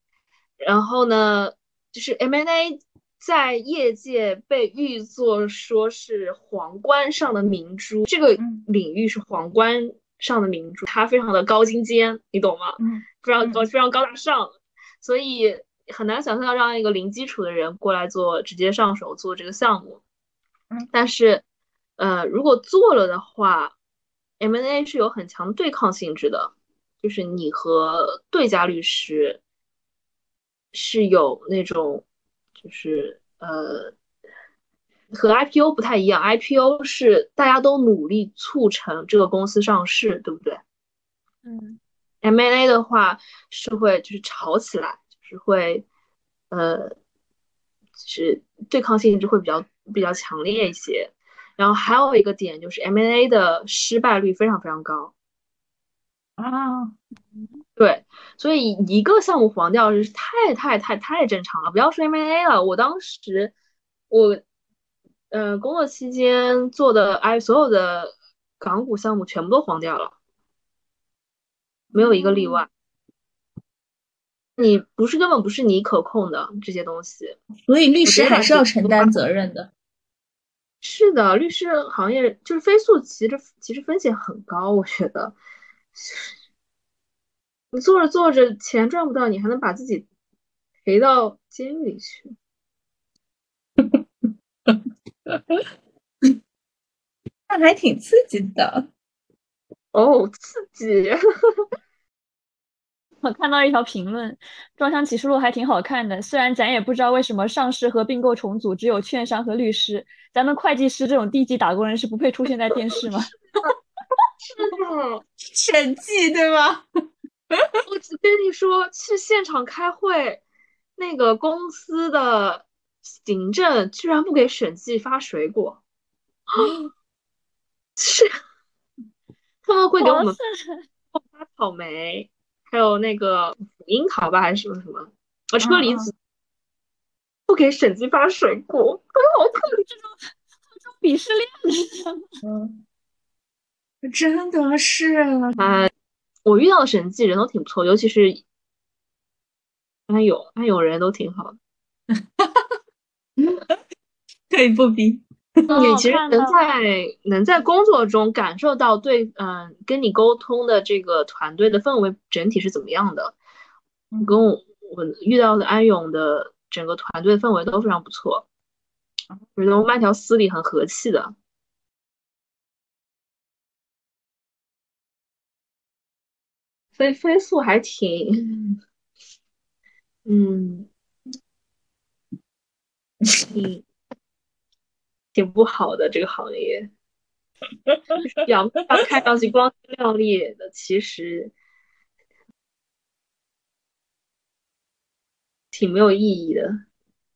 然后呢，就是 M&A 在业界被誉作说是皇冠上的明珠，这个领域是皇冠。上的名著，它非常的高精尖，你懂吗？嗯，非常高，非常高大上，所以很难想象要让一个零基础的人过来做，直接上手做这个项目。嗯，但是，呃，如果做了的话，M&A 是有很强的对抗性质的，就是你和对家律师是有那种，就是呃。和 IPO 不太一样，IPO 是大家都努力促成这个公司上市，对不对？嗯，M&A 的话是会就是吵起来，就是会呃，就是对抗性质会比较比较强烈一些。然后还有一个点就是 M&A 的失败率非常非常高啊，对，所以一个项目黄掉是太太太太正常了。不要说 M&A 了，我当时我。嗯，工作期间做的哎，所有的港股项目全部都黄掉了，没有一个例外。你不是根本不是你可控的这些东西，所以律师还是要承担责任的。是的，律师行业就是飞速，其实其实风险很高，我觉得。你做着做着钱赚不到，你还能把自己赔到监狱里去。(laughs) 那还挺刺激的哦，刺激！(laughs) 我看到一条评论，《装箱启示录》还挺好看的。虽然咱也不知道为什么上市和并购重组只有券商和律师，咱们会计师这种低级打工人是不配出现在电视吗？(laughs) 是的，审计对吧？我只跟你说，去现场开会，那个公司的行政居然不给审计发水果。(laughs) 是，他们会给我们发草莓，还有那个樱桃吧，还是什么什么？啊，车厘子，不给审计发水果，好可怜！(laughs) 这种这种鄙视链是什么？嗯，真的是啊，我遇到的审计人都挺不错，尤其是安永，安永人都挺好的，(laughs) (laughs) 可以不比。(laughs) 你其实能在能在工作中感受到对，嗯，跟你沟通的这个团队的氛围整体是怎么样的？跟我我遇到的安永的整个团队氛围都非常不错，觉得慢条斯理，很和气的。所以飞速还挺，嗯，挺。(laughs) 挺不好的这个行业，表面上看上去光鲜亮丽的，其实挺没有意义的。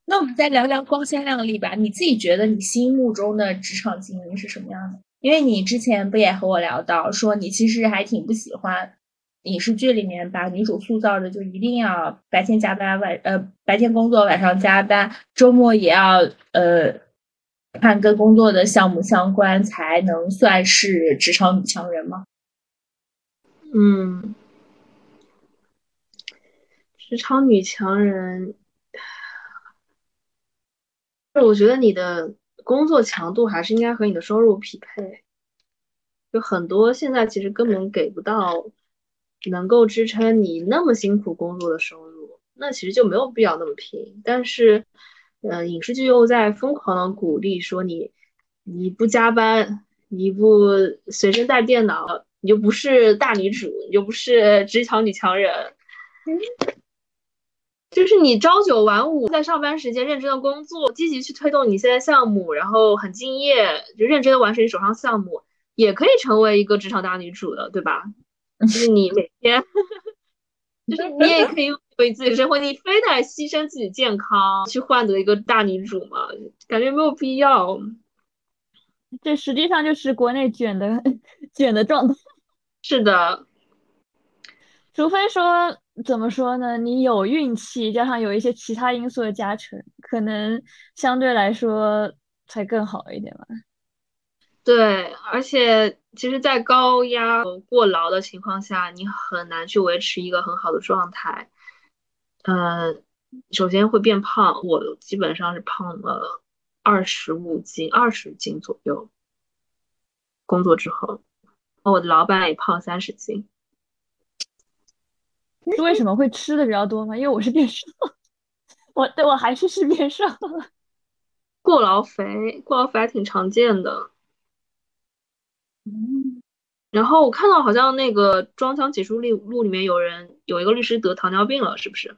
那我们再聊聊光鲜亮丽吧。你自己觉得你心目中的职场经营是什么样的？因为你之前不也和我聊到，说你其实还挺不喜欢影视剧里面把女主塑造的就一定要白天加班，晚呃白天工作，晚上加班，周末也要呃。看跟工作的项目相关，才能算是职场女强人吗？嗯，职场女强人，我觉得你的工作强度还是应该和你的收入匹配。就很多现在其实根本给不到能够支撑你那么辛苦工作的收入，那其实就没有必要那么拼。但是。呃，影视剧又在疯狂的鼓励说你，你不加班，你不随身带电脑，你就不是大女主，你就不是职场女强人。(laughs) 就是你朝九晚五，在上班时间认真的工作，积极去推动你现在项目，然后很敬业，就认真的完成你手上项目，也可以成为一个职场大女主的，对吧？(laughs) 就是你每天，(laughs) 就是你也可以。为自己生活，你非得牺牲自己健康去换得一个大女主吗？感觉没有必要。这实际上就是国内卷的卷的状态。(laughs) 是的，除非说怎么说呢？你有运气，加上有一些其他因素的加成，可能相对来说才更好一点吧。对，而且其实，在高压过劳的情况下，你很难去维持一个很好的状态。嗯，首先会变胖，我基本上是胖了二十五斤，二十斤左右。工作之后，我的老板也胖三十斤。是为什么会吃的比较多吗？因为我是变瘦，我对我还是是变瘦了。过劳肥，过劳肥还挺常见的。嗯。然后我看到好像那个《装腔起诉录》录里面有人有一个律师得糖尿病了，是不是？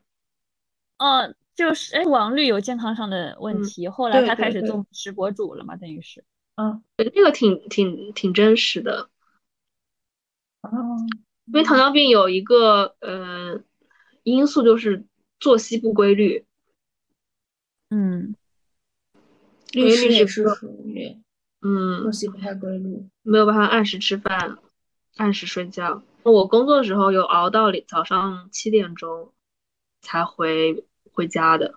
嗯，就是哎，王律有健康上的问题，后来他开始做。美食博主了嘛，等于是，嗯，那个挺挺挺真实的，哦，因为糖尿病有一个呃因素就是作息不规律，嗯，律师也是属于，嗯，作息不太规律，没有办法按时吃饭，按时睡觉。我工作的时候有熬到早上七点钟才回。回家的。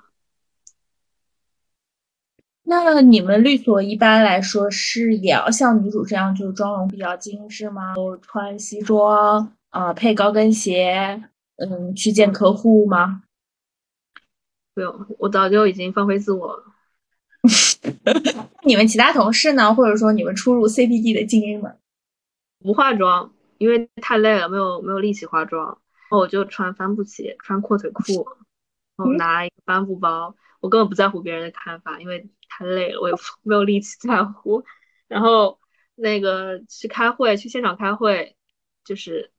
那你们律所一般来说是也要像女主这样，就是妆容比较精致吗？穿西装呃，配高跟鞋，嗯，去见客户吗？不用，我早就已经放飞自我了。(laughs) 你们其他同事呢？或者说你们出入 CBD 的精英们？不化妆，因为太累了，没有没有力气化妆。然后我就穿帆布鞋，穿阔腿裤，然后拿一个帆布包。我根本不在乎别人的看法，因为太累了，我也 (laughs) 没有力气在乎。然后那个去开会，去现场开会，就是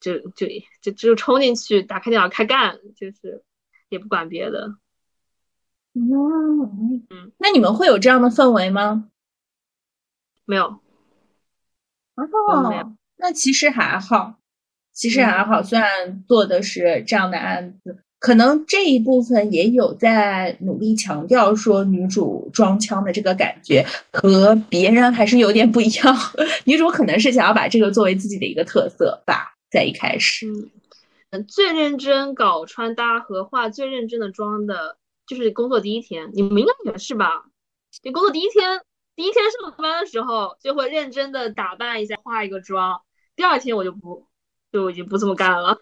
就就就只有冲进去，打开电脑开干，就是也不管别的。嗯嗯，那你们会有这样的氛围吗？没有。哦，那其实还好，其实还好。虽然做的是这样的案子，可能这一部分也有在努力强调说女主装腔的这个感觉和别人还是有点不一样。(laughs) 女主可能是想要把这个作为自己的一个特色吧，在一开始。嗯，最认真搞穿搭和化最认真的妆的，就是工作第一天。你们应该也是吧？你工作第一天。第一天上班的时候就会认真的打扮一下，化一个妆。第二天我就不，就已经不这么干了。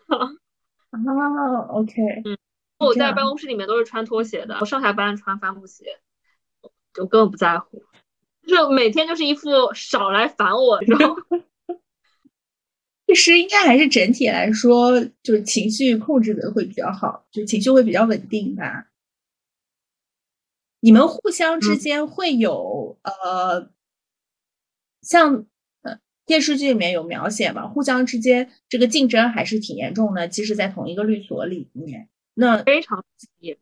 啊，(laughs) OK，嗯，我在办公室里面都是穿拖鞋的，我上下班穿帆布鞋，就根本不在乎，就是每天就是一副少来烦我，你知道吗？(laughs) 其实应该还是整体来说，就是情绪控制的会比较好，就情绪会比较稳定吧。你们互相之间会有呃，像呃电视剧里面有描写嘛？互相之间这个竞争还是挺严重的。即使在同一个律所里面，那非常严。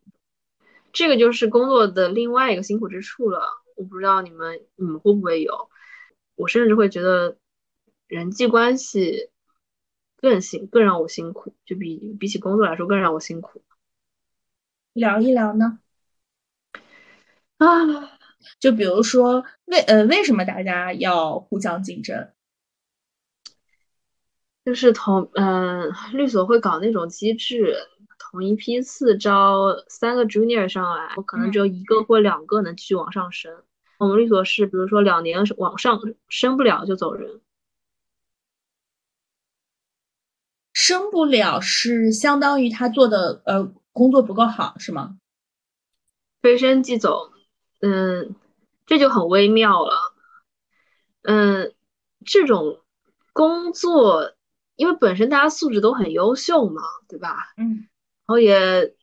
这个就是工作的另外一个辛苦之处了。我不知道你们你们会不会有？我甚至会觉得人际关系更辛更让我辛苦，就比比起工作来说更让我辛苦。聊一聊呢？啊，就比如说，为呃，为什么大家要互相竞争？就是同嗯，律所会搞那种机制，同一批次招三个 junior 上来，我可能只有一个或两个能继续往上升。我们律所是，比如说两年往上升不了就走人，升不了是相当于他做的呃工作不够好是吗？飞升即走。嗯，这就很微妙了。嗯，这种工作，因为本身大家素质都很优秀嘛，对吧？嗯，然后也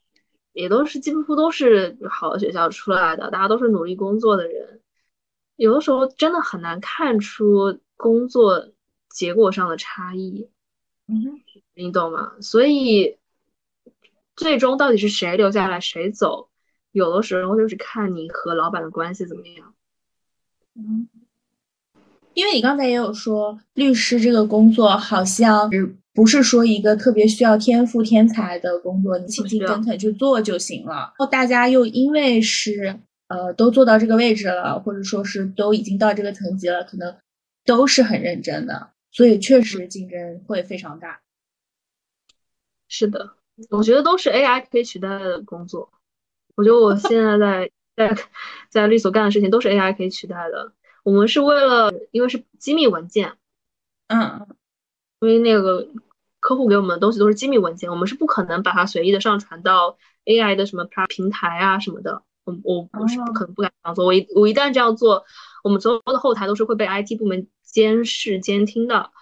也都是几乎都是好的学校出来的，大家都是努力工作的人。有的时候真的很难看出工作结果上的差异。嗯，你懂吗？所以最终到底是谁留下来，谁走？有的时候就是看你和老板的关系怎么样。嗯，因为你刚才也有说，律师这个工作好像不是说一个特别需要天赋天才的工作，你勤勤恳恳去做就行了。然后大家又因为是呃都做到这个位置了，或者说是都已经到这个层级了，可能都是很认真的，所以确实竞争会非常大。是的，我觉得都是 AI 可以取代的工作。我觉得我现在在在在律所干的事情都是 AI 可以取代的。我们是为了，因为是机密文件，嗯，因为那个客户给我们的东西都是机密文件，我们是不可能把它随意的上传到 AI 的什么平台啊什么的。我我我是不可能不敢这样做。我一我一旦这样做，我们所有的后台都是会被 IT 部门监视监听的。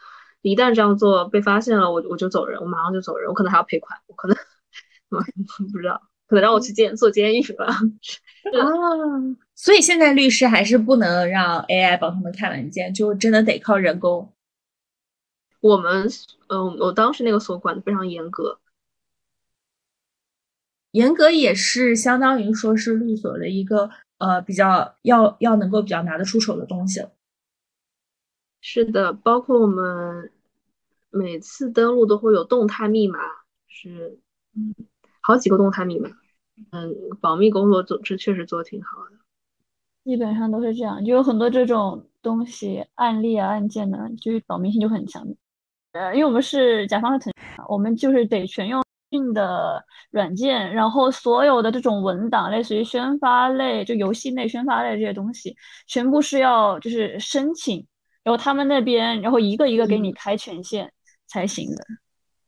一旦这样做被发现了，我我就走人，我马上就走人，我可能还要赔款，我可能 (laughs) 我不知道。可能让我去监做监狱吧。(laughs) 啊，所以现在律师还是不能让 AI 帮他们看文件，就真的得靠人工。我们，嗯，我当时那个所管的非常严格，严格也是相当于说是律所的一个呃比较要要能够比较拿得出手的东西。是的，包括我们每次登录都会有动态密码，是嗯。好几个动态密码，嗯，保密工作做这确实做的挺好的，基本上都是这样，就有很多这种东西案例啊案件呢，就是保密性就很强。呃，因为我们是甲方的腾讯，我们就是得全用硬的软件，然后所有的这种文档，类似于宣发类，就游戏内宣发类这些东西，全部是要就是申请，然后他们那边然后一个一个给你开权限才行的。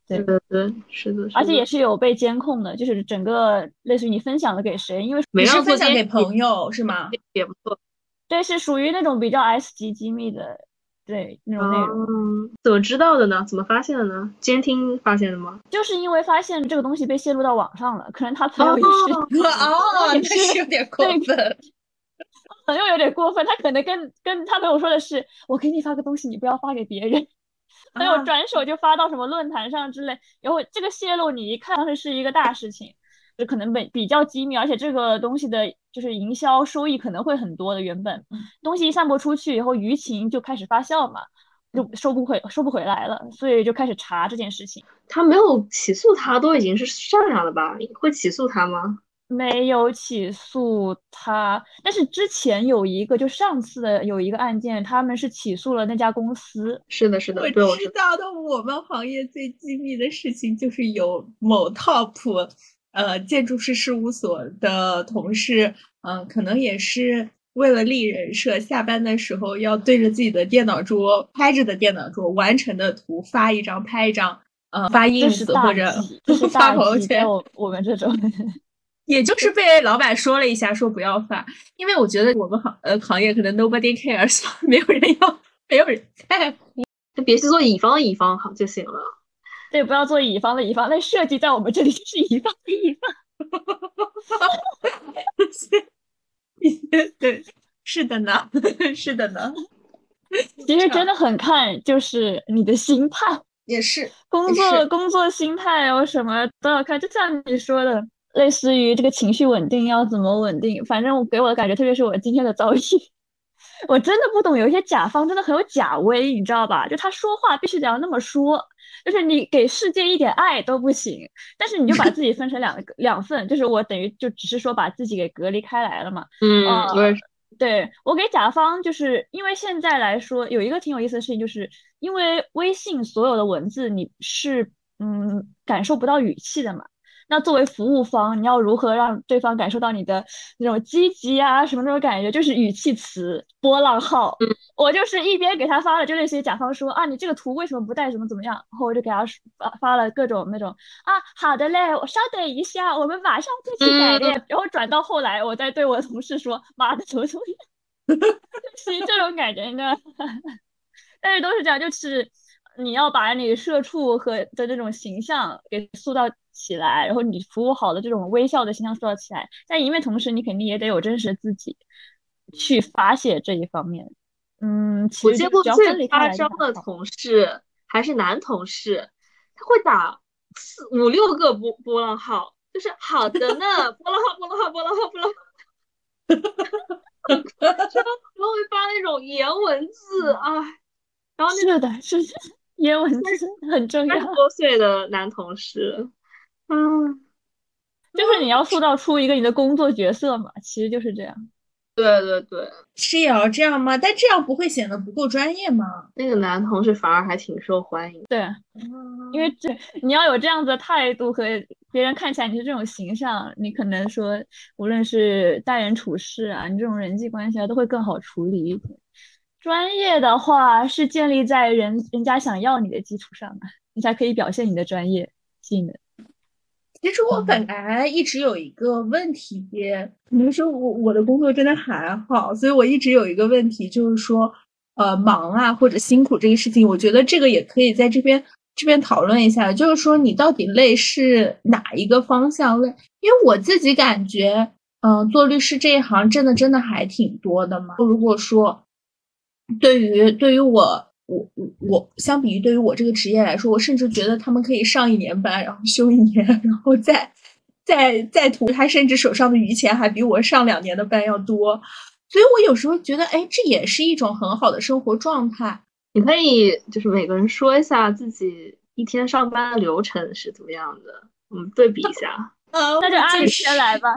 对对对，是的，而且也是有被监控的，就是整个类似于你分享了给谁，因为你是分享给朋友是吗？也不错。对，是属于那种比较 S 级机密的，对那种内容。嗯，怎么知道的呢？怎么发现的呢？监听发现的吗？就是因为发现这个东西被泄露到网上了，可能他朋友也是哦，(laughs) 也那是有点过分。朋友有点过分，他可能跟跟他朋友说的是，我给你发个东西，你不要发给别人。朋友转手就发到什么论坛上之类，然后这个泄露你一看当时是一个大事情，就可能比比较机密，而且这个东西的就是营销收益可能会很多的。原本东西一散播出去以后，舆情就开始发酵嘛，就收不回收不回来了，所以就开始查这件事情。他没有起诉他，都已经是善良了吧？会起诉他吗？没有起诉他，但是之前有一个，就上次的有一个案件，他们是起诉了那家公司。是的，是的，我知道的。我们行业最机密的事情就是有某 top 呃建筑师事务所的同事，嗯，可能也是为了立人设，下班的时候要对着自己的电脑桌拍着的电脑桌完成的图发一张，拍一张，呃，发 ins 或者 (laughs) 发朋友圈。我我们这种。也就是被老板说了一下，说不要发，因为我觉得我们行呃行业可能 nobody cares，(laughs) 没有人要，没有人在乎，就别去做乙方的乙方好就行了。对，不要做乙方的乙方，那设计在我们这里就是乙方的乙方。(laughs) 对，是的呢，是的呢。(laughs) 其实真的很看就是你的心态，也是工作工作心态有什么都要看，就像你说的。类似于这个情绪稳定要怎么稳定？反正我给我的感觉，特别是我今天的遭遇，(laughs) 我真的不懂。有一些甲方真的很有假威，你知道吧？就他说话必须得要那么说，就是你给世界一点爱都不行。但是你就把自己分成两个两份，就是我等于就只是说把自己给隔离开来了嘛。嗯，对我给甲方，就是因为现在来说有一个挺有意思的事情，就是因为微信所有的文字你是嗯感受不到语气的嘛。那作为服务方，你要如何让对方感受到你的那种积极啊，什么那种感觉？就是语气词、波浪号。我就是一边给他发了，就类似于甲方说啊，你这个图为什么不带怎么怎么样？然后我就给他发发了各种那种啊，好的嘞，我稍等一下，我们马上就去改变。然后转到后来，我再对我的同事说，妈的，怎么怎么样？(laughs) (laughs) 是这种感觉，你知道？(laughs) 但是都是这样，就是你要把你社畜和的这种形象给塑造。起来，然后你服务好的这种微笑的形象塑造起来，但一面同时你肯定也得有真实的自己去发泄这一方面。嗯，我见过最夸张的同事还是男同事，他会打四五六个波波浪号，就是好的呢，波浪号波浪号波浪号波浪号，哈哈哈，然后会发那种颜文字啊，然后是的，是颜文字 (laughs) 很重要。多岁的男同事。嗯，就是你要塑造出一个你的工作角色嘛，其实就是这样。对对对，是也要这样吗？但这样不会显得不够专业吗？那个男同事反而还挺受欢迎。对，因为这你要有这样子的态度和别人看起来你是这种形象，你可能说无论是待人处事啊，你这种人际关系啊，都会更好处理一点。专业的话是建立在人人家想要你的基础上的，你才可以表现你的专业技能。其实我本来一直有一个问题，可能是我我的工作真的还好，所以我一直有一个问题，就是说，呃，忙啊或者辛苦这个事情，我觉得这个也可以在这边这边讨论一下，就是说你到底累是哪一个方向累？因为我自己感觉，嗯，做律师这一行挣的真的还挺多的嘛。如果说对于对于我。我我我，相比于对于我这个职业来说，我甚至觉得他们可以上一年班，然后休一年，然后再再再图他甚至手上的余钱还比我上两年的班要多，所以我有时候觉得，哎，这也是一种很好的生活状态。你可以就是每个人说一下自己一天上班的流程是怎么样的，我们对比一下。那就按先来吧，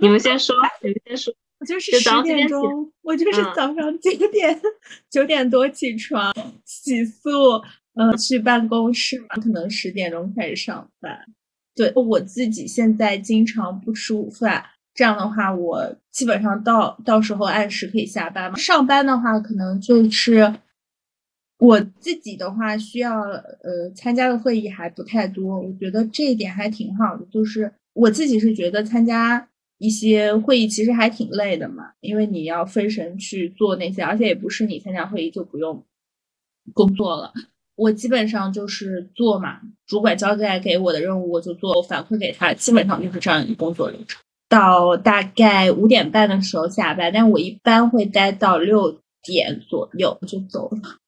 你们先说，你们先说。就是十点钟，我就是早上九点 (laughs) 九点多起床，洗漱，呃，去办公室嘛，可能十点钟开始上班。对我自己现在经常不吃午饭，这样的话，我基本上到到时候按时可以下班嘛。上班的话，可能就是我自己的话，需要呃参加的会议还不太多，我觉得这一点还挺好的。就是我自己是觉得参加一些会议其实还挺累的嘛，因为你要分神去做那些，而且也不是你参加会议就不用工作了。我基本上就是做嘛，主管交代给我的任务我就做，我反馈给他，基本上就是这样一个工作流程。到大概五点半的时候下班，但我一般会待到六点左右就走了。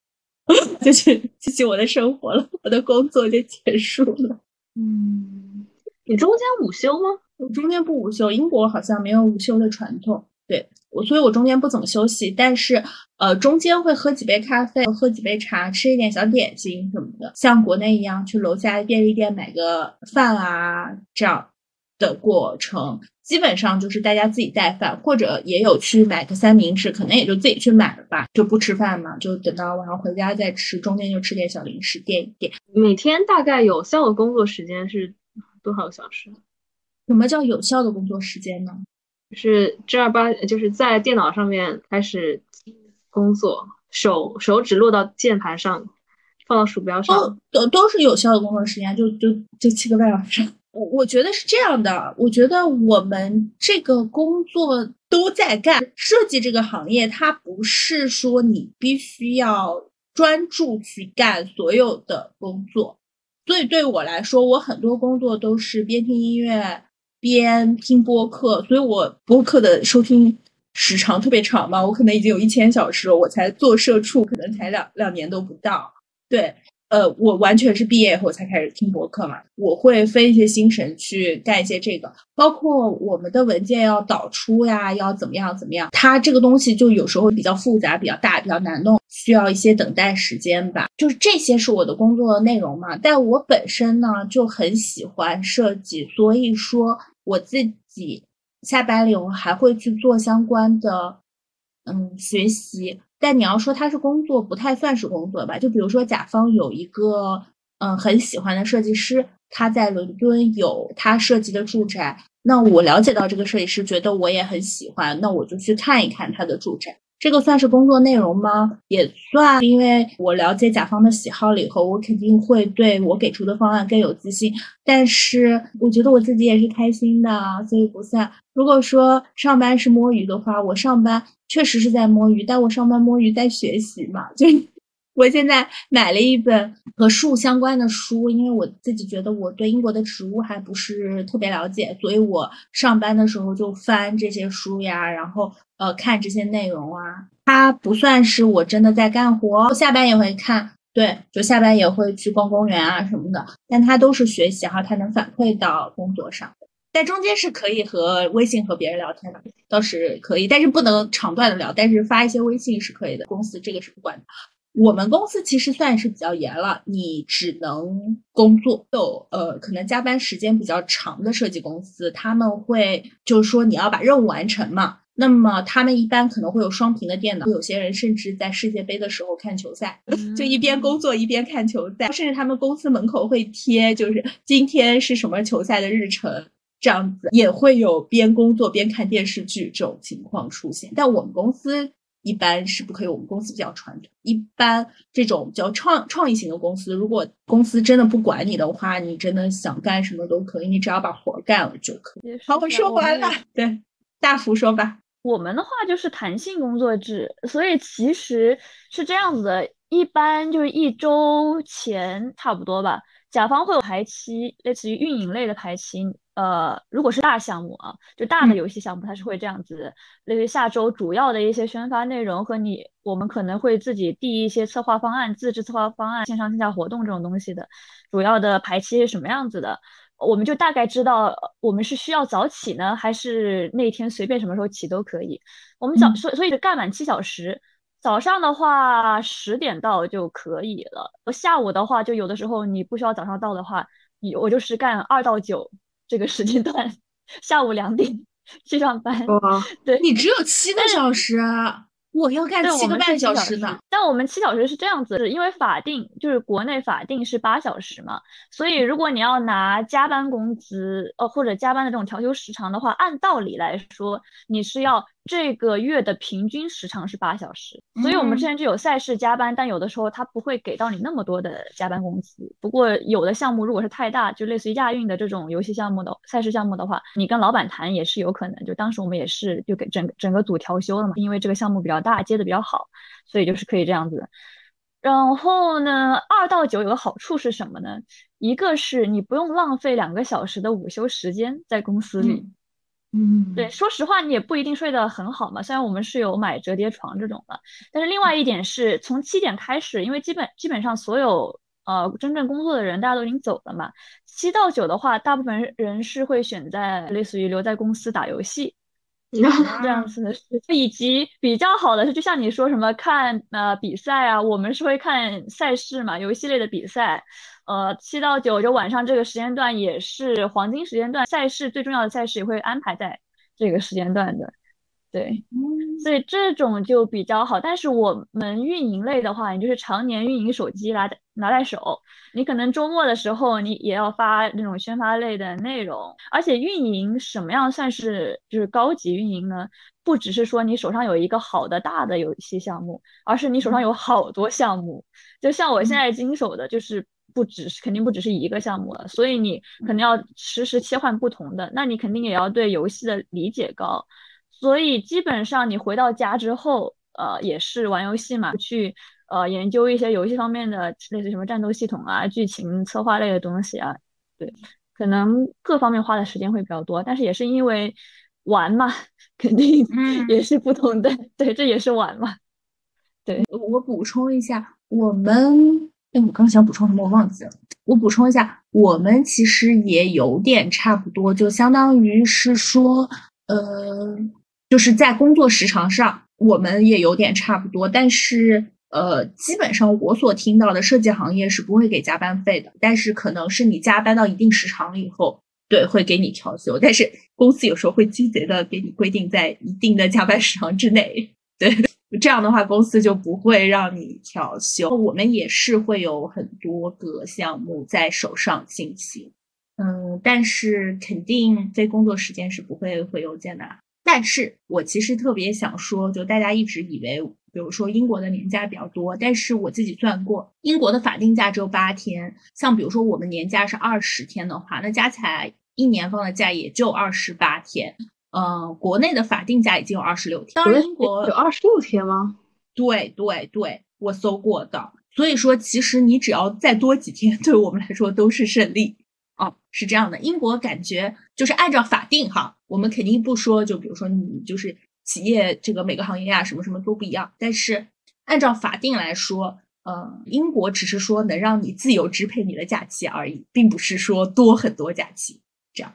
(laughs) 就去继续我的生活了，我的工作就结束了。嗯，你中间午休吗？我中间不午休，英国好像没有午休的传统。对我，所以我中间不怎么休息，但是呃，中间会喝几杯咖啡，喝几杯茶，吃一点小点心什么的，像国内一样去楼下便利店买个饭啊，这样的过程。基本上就是大家自己带饭，或者也有去买个三明治，可能也就自己去买了吧，就不吃饭嘛，就等到晚上回家再吃，中间就吃点小零食垫一垫。每天大概有效的工作时间是多少个小时？什么叫有效的工作时间呢？是正儿八，就是在电脑上面开始工作，手手指落到键盘上，放到鼠标上，都都是有效的工作时间，就就就七个半小时。(laughs) 我我觉得是这样的，我觉得我们这个工作都在干设计这个行业，它不是说你必须要专注去干所有的工作，所以对我来说，我很多工作都是边听音乐边听播客，所以我播客的收听时长特别长嘛，我可能已经有一千小时了，我才做社畜，可能才两两年都不到，对。呃，我完全是毕业以后才开始听博客嘛，我会分一些心神去干一些这个，包括我们的文件要导出呀，要怎么样怎么样，它这个东西就有时候比较复杂、比较大、比较难弄，需要一些等待时间吧。就是这些是我的工作的内容嘛，但我本身呢就很喜欢设计，所以说我自己下班了以后还会去做相关的嗯学习。但你要说它是工作，不太算是工作吧？就比如说，甲方有一个嗯很喜欢的设计师，他在伦敦有他设计的住宅，那我了解到这个设计师，觉得我也很喜欢，那我就去看一看他的住宅。这个算是工作内容吗？也算，因为我了解甲方的喜好了以后，我肯定会对我给出的方案更有自信。但是我觉得我自己也是开心的，所以不算。如果说上班是摸鱼的话，我上班确实是在摸鱼，但我上班摸鱼在学习嘛，(laughs) 就。我现在买了一本和树相关的书，因为我自己觉得我对英国的植物还不是特别了解，所以我上班的时候就翻这些书呀，然后呃看这些内容啊。它不算是我真的在干活，下班也会看，对，就下班也会去逛公园啊什么的。但它都是学习哈，它能反馈到工作上，在中间是可以和微信和别人聊天的，倒是可以，但是不能长段的聊，但是发一些微信是可以的。公司这个是不管的。我们公司其实算是比较严了，你只能工作。有呃，可能加班时间比较长的设计公司，他们会就是说你要把任务完成嘛。那么他们一般可能会有双屏的电脑，有些人甚至在世界杯的时候看球赛，(laughs) 就一边工作一边看球赛。甚至他们公司门口会贴，就是今天是什么球赛的日程，这样子也会有边工作边看电视剧这种情况出现。但我们公司。一般是不可以，我们公司比较传统。一般这种叫创创意型的公司，如果公司真的不管你的话，你真的想干什么都可以，你只要把活干了就可以。好，我说完了。对，大福说吧。我们的话就是弹性工作制，所以其实是这样子的，一般就是一周前差不多吧，甲方会有排期，类似于运营类的排期。呃，如果是大项目啊，就大的游戏项目，它是会这样子，类似于下周主要的一些宣发内容和你，我们可能会自己递一些策划方案、自制策划方案、线上线下活动这种东西的，主要的排期是什么样子的，我们就大概知道我们是需要早起呢，还是那天随便什么时候起都可以。我们早所所以是干满七小时，早上的话十点到就可以了，下午的话就有的时候你不需要早上到的话，你我就是干二到九。这个时间段，下午两点 (laughs) 去上班。哇，对你只有七个小时，啊我要干七个半小时呢。但我们七小时是这样子，因为法定就是国内法定是八小时嘛，所以如果你要拿加班工资，呃或者加班的这种调休时长的话，按道理来说你是要这个月的平均时长是八小时，所以我们之前就有赛事加班，但有的时候他不会给到你那么多的加班工资。不过有的项目如果是太大，就类似于亚运的这种游戏项目的赛事项目的话，你跟老板谈也是有可能。就当时我们也是就给整整个组调休了嘛，因为这个项目比较大，接的比较好，所以就是可以这样子。然后呢，二到九有个好处是什么呢？一个是你不用浪费两个小时的午休时间在公司里。嗯，嗯对，说实话，你也不一定睡得很好嘛。虽然我们是有买折叠床这种的，但是另外一点是从七点开始，因为基本基本上所有呃真正工作的人大家都已经走了嘛。七到九的话，大部分人是会选在类似于留在公司打游戏 (laughs) 这样子的，以及比较好的是，就像你说什么看呃比赛啊，我们是会看赛事嘛，游戏类的比赛。呃，七到九就晚上这个时间段也是黄金时间段，赛事最重要的赛事也会安排在这个时间段的，对，所以这种就比较好。但是我们运营类的话，你就是常年运营手机拿拿在手，你可能周末的时候你也要发那种宣发类的内容，而且运营什么样算是就是高级运营呢？不只是说你手上有一个好的大的游戏项目，而是你手上有好多项目，就像我现在经手的就是。不只是肯定不只是一个项目了，所以你肯定要实时切换不同的，那你肯定也要对游戏的理解高，所以基本上你回到家之后，呃，也是玩游戏嘛，去呃研究一些游戏方面的，类似什么战斗系统啊、剧情策划类的东西啊，对，可能各方面花的时间会比较多，但是也是因为玩嘛，肯定也是不同的，对，这也是玩嘛，对我补充一下，我们。哎，我刚想补充什么，我忘记了。我补充一下，我们其实也有点差不多，就相当于是说，呃，就是在工作时长上，我们也有点差不多。但是，呃，基本上我所听到的设计行业是不会给加班费的，但是可能是你加班到一定时长了以后，对，会给你调休。但是公司有时候会鸡贼的给你规定在一定的加班时长之内，对。这样的话，公司就不会让你调休。我们也是会有很多个项目在手上进行，嗯，但是肯定非工作时间是不会回邮件的。但是我其实特别想说，就大家一直以为，比如说英国的年假比较多，但是我自己算过，英国的法定假只有八天。像比如说我们年假是二十天的话，那加起来一年放的假也就二十八天。呃，国内的法定假已经有二十六天，当然英国有二十六天吗？对对对，我搜过的。所以说，其实你只要再多几天，对我们来说都是胜利。是这样的，英国感觉就是按照法定哈，我们肯定不说，就比如说你就是企业这个每个行业啊，什么什么都不一样。但是按照法定来说，呃，英国只是说能让你自由支配你的假期而已，并不是说多很多假期这样。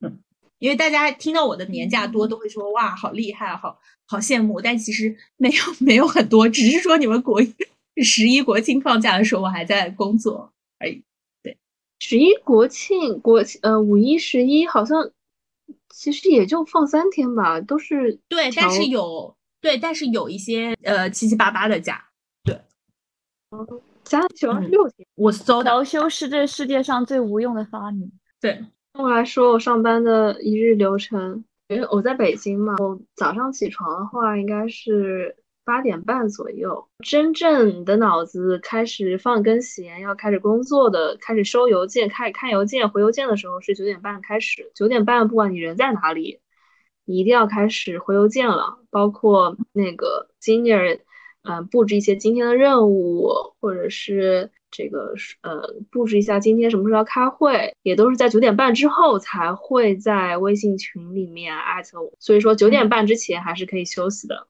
嗯因为大家听到我的年假多，都会说哇，好厉害，好好羡慕。但其实没有没有很多，只是说你们国 (laughs) 十一国庆放假的时候，我还在工作而已。对，十一国庆国呃五一十一好像其实也就放三天吧，都是对，但是有对，但是有一些呃七七八八的假，对，加起来六天。我搜调休是这世界上最无用的发明。对。我来说，我上班的一日流程，因为我在北京嘛，我早上起床的话，应该是八点半左右，真正的脑子开始放根弦，要开始工作的，开始收邮件，开始看邮件、回邮件的时候是九点半开始。九点半，不管你人在哪里，你一定要开始回邮件了，包括那个今日，嗯，布置一些今天的任务，或者是。这个呃，布置一下今天什么时候要开会，也都是在九点半之后才会在微信群里面艾特我。所以说九点半之前还是可以休息的。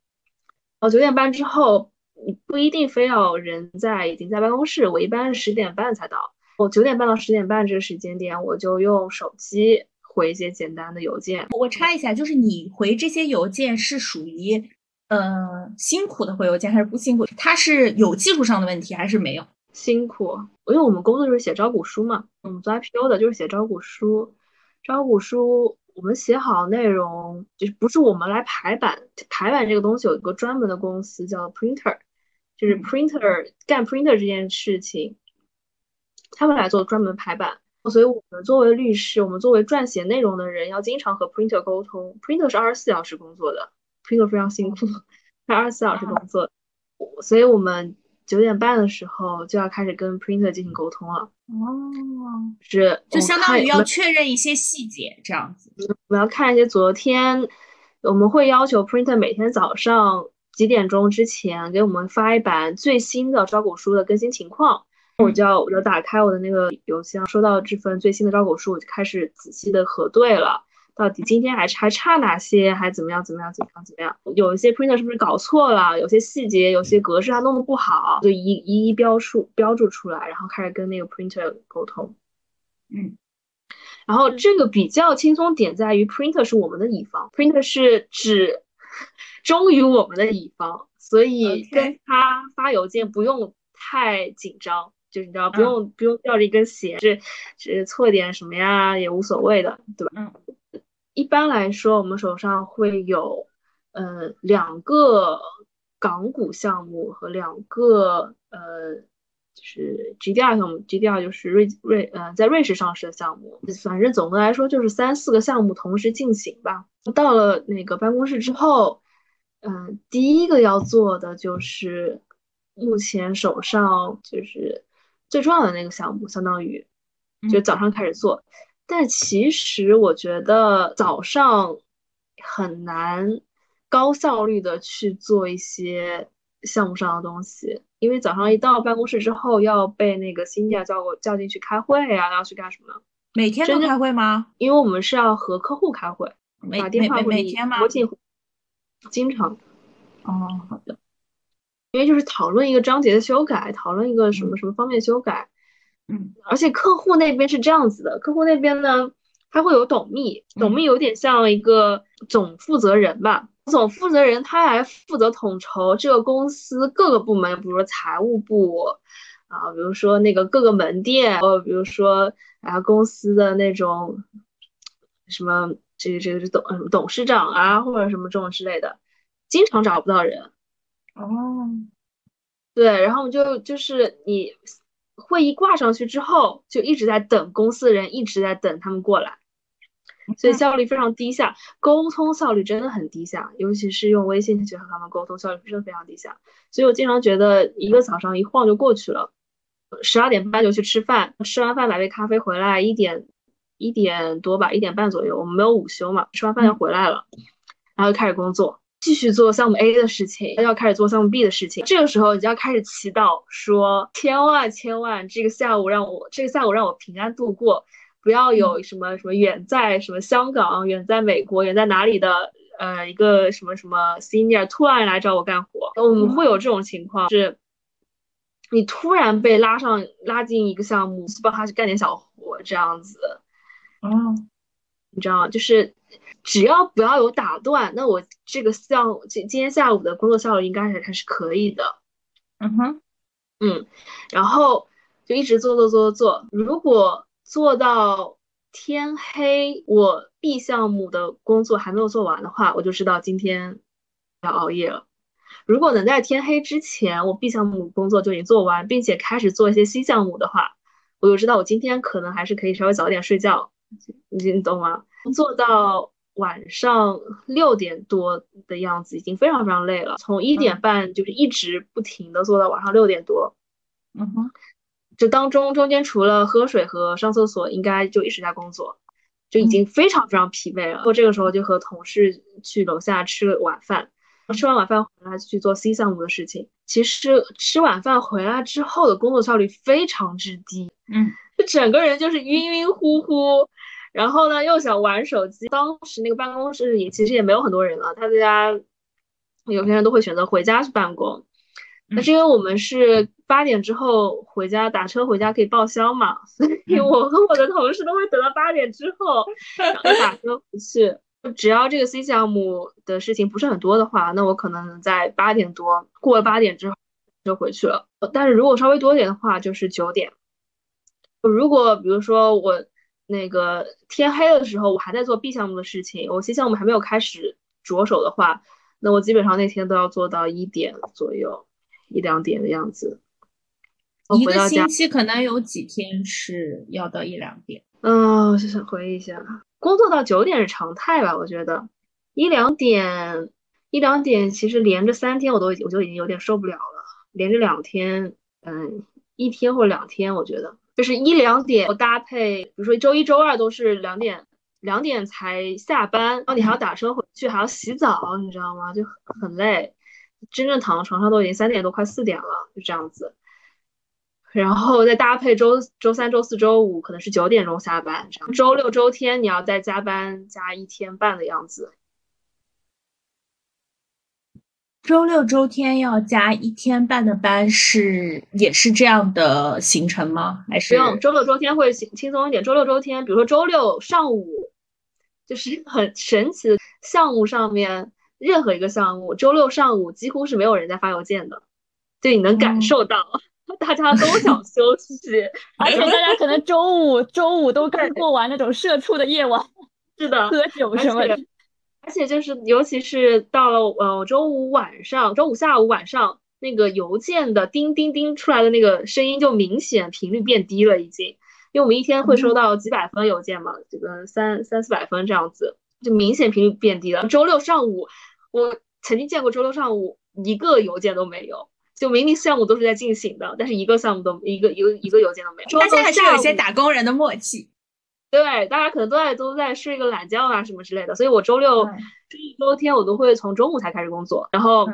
哦，九点半之后你不一定非要人在已经在办公室，我一般是十点半才到。我九点半到十点半这个时间点，我就用手机回一些简单的邮件。我插一下，就是你回这些邮件是属于呃辛苦的回邮件还是不辛苦？它是有技术上的问题还是没有？辛苦，因为我们工作就是写招股书嘛，我们做 IPO 的就是写招股书。招股书我们写好内容，就是不是我们来排版，排版这个东西有一个专门的公司叫 Printer，就是 Printer 干 Printer 这件事情，他们来做专门排版。所以我们作为律师，我们作为撰写内容的人，要经常和 Printer 沟通。Printer 是二十四小时工作的 printer 非常辛苦，(laughs) 他二十四小时工作，所以我们九点半的时候就要开始跟 printer 进行沟通了。哦，是就相当于要确认一些细节，这样子。我们要看一些昨天，我们会要求 printer 每天早上几点钟之前给我们发一版最新的招股书的更新情况。我就要我就打开我的那个邮箱，收到这份最新的招股书，我就开始仔细的核对了，到底今天还还差哪些，还怎么样怎么样怎么样怎么样？有一些 printer 是不是搞错了？有些细节，有些格式它弄得不好，就一一一标注标注出来，然后开始跟那个 printer 沟通。嗯，然后这个比较轻松点在于 printer 是我们的乙方，printer 是只忠于我们的乙方，所以跟他发邮件不用太紧张。就是你知道，嗯不用、不用吊着一根弦，是是错点什么呀，也无所谓的，对吧？嗯。一般来说，我们手上会有，呃，两个港股项目和两个呃，就是 GDR 项目，GDR 就是瑞瑞呃在瑞士上市的项目，反正总的来说就是三四个项目同时进行吧。到了那个办公室之后，嗯、第一个要做的就是目前手上就是最重要的那个项目，相当于就早上开始做。但其实我觉得早上很难高效率的去做一些项目上的东西，因为早上一到办公室之后要被那个新亚叫过叫进去开会啊，要去干什么？每天都真开会吗？因为我们是要和客户开会，打电话会议、每天吗？国际，经常。哦，好的。因为就是讨论一个章节的修改，讨论一个什么什么方面修改，嗯而且客户那边是这样子的，客户那边呢，他会有董秘，董秘有点像一个总负责人吧，总负责人他来负责统筹这个公司各个部门，比如说财务部啊，比如说那个各个门店，呃，比如说啊公司的那种什么这个这个是董呃董事长啊，或者什么这种之类的，经常找不到人。哦，对，然后就就是你会议挂上去之后，就一直在等公司的人，一直在等他们过来，所以效率非常低下，沟通效率真的很低下，尤其是用微信去和他们沟通，效率真的非常低下。所以我经常觉得一个早上一晃就过去了，十二点半就去吃饭，吃完饭买杯咖啡回来，一点一点多吧，一点半左右，我们没有午休嘛，吃完饭就回来了，然后就开始工作。继续做项目 A 的事情，要开始做项目 B 的事情。这个时候你就要开始祈祷，说千万千万，这个下午让我这个下午让我平安度过，不要有什么什么远在什么香港、远在美国、远在哪里的呃一个什么什么 senior 突然来找我干活。我们会有这种情况，是你突然被拉上拉进一个项目，帮他去干点小活这样子。哦，你知道吗？就是只要不要有打断，那我这个项目今今天下午的工作效率应该是还是可以的。嗯哼，嗯，然后就一直做做做做，如果做到天黑，我 B 项目的工作还没有做完的话，我就知道今天要熬夜了。如果能在天黑之前，我 B 项目工作就已经做完，并且开始做一些 C 项目的话，我就知道我今天可能还是可以稍微早点睡觉。你你懂吗？做到晚上六点多的样子，已经非常非常累了。从一点半就是一直不停的做到晚上六点多，嗯哼，这当中中间除了喝水和上厕所，应该就一直在工作，就已经非常非常疲惫了。我这个时候就和同事去楼下吃了晚饭，吃完晚饭回来去做 C 项目的事情。其实吃晚饭回来之后的工作效率非常之低，嗯，就整个人就是晕晕乎乎。然后呢，又想玩手机。当时那个办公室里其实也没有很多人了，大家有些人都会选择回家去办公。那是因为我们是八点之后回家，打车回家可以报销嘛，所以我和我的同事都会等到八点之后，然后打车回去。只要这个 C 项目的事情不是很多的话，那我可能在八点多过了八点之后就回去了。但是如果稍微多一点的话，就是九点。如果比如说我。那个天黑的时候，我还在做 B 项目的事情，我 C 项目还没有开始着手的话，那我基本上那天都要做到一点左右，一两点的样子。一个星期可能有几天是要到一两点。嗯，我想回忆一下，工作到九点是常态吧？我觉得一两点一两点其实连着三天我都已我就已经有点受不了了，连着两天，嗯，一天或者两天，我觉得就是一两点搭配，比如说周一周二都是两点两点才下班，然后你还要打车回去，还要洗澡，你知道吗？就很累，真正躺在床上都已经三点多快四点了，就这样子。然后再搭配周周三、周四周五可能是九点钟下班，这样周六周天你要再加班加一天半的样子。周六周天要加一天半的班是也是这样的行程吗？还是不用？周六周天会轻轻松一点。周六周天，比如说周六上午，就是很神奇的项目上面任何一个项目，周六上午几乎是没有人在发邮件的，就你能感受到。(laughs) 大家都想 (laughs) 休息，而且大家可能周五周五都刚过完那种社畜的夜晚，是的，喝酒什么的。而且就是，尤其是到了呃周五晚上、周五下午晚上，那个邮件的叮叮叮出来的那个声音就明显频率变低了，已经。因为我们一天会收到几百封邮件嘛，这个三三四百封这样子，就明显频率变低了。周六上午，我曾经见过周六上午一个邮件都没有。就明明项目都是在进行的，但是一个项目都一个一个一个邮件都没有。大家还是有一些打工人的默契。对，大家可能都在都在睡个懒觉啊什么之类的。所以我周六、周一、周天我都会从中午才开始工作。然后，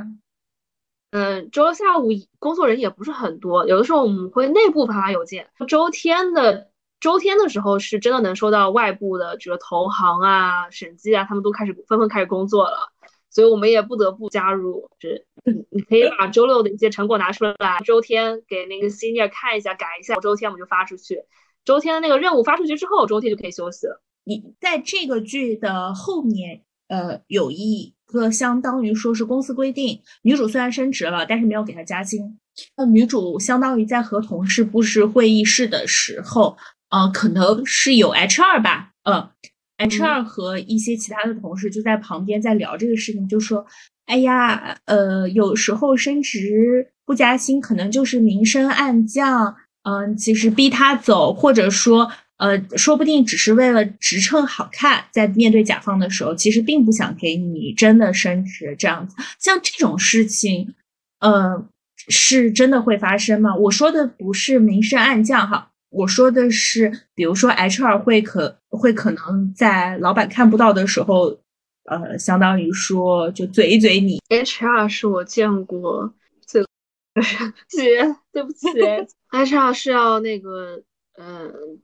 嗯，周六下午工作人也不是很多，有的时候我们会内部发发邮件。周天的周天的时候是真的能收到外部的这个投行啊、审计啊，他们都开始纷纷开始工作了。所以我们也不得不加入，就是 (laughs) 你可以把周六的一些成果拿出来，周天给那个 senior 看一下，改一下，周天我们就发出去。周天的那个任务发出去之后，周天就可以休息了。你在这个剧的后面，呃，有一个相当于说是公司规定，女主虽然升职了，但是没有给她加薪。那女主相当于在和同事布置会议室的时候，呃，可能是有 HR 吧，嗯。HR 和一些其他的同事就在旁边在聊这个事情，就说：“哎呀，呃，有时候升职不加薪，可能就是明升暗降。嗯，其实逼他走，或者说，呃，说不定只是为了职称好看，在面对甲方的时候，其实并不想给你真的升职。这样子，像这种事情，呃，是真的会发生吗？我说的不是明升暗降，哈。”我说的是，比如说 HR 会可会可能在老板看不到的时候，呃，相当于说就嘴一嘴你。HR 是我见过最姐，对不起，(laughs) HR (laughs) 是要那个嗯，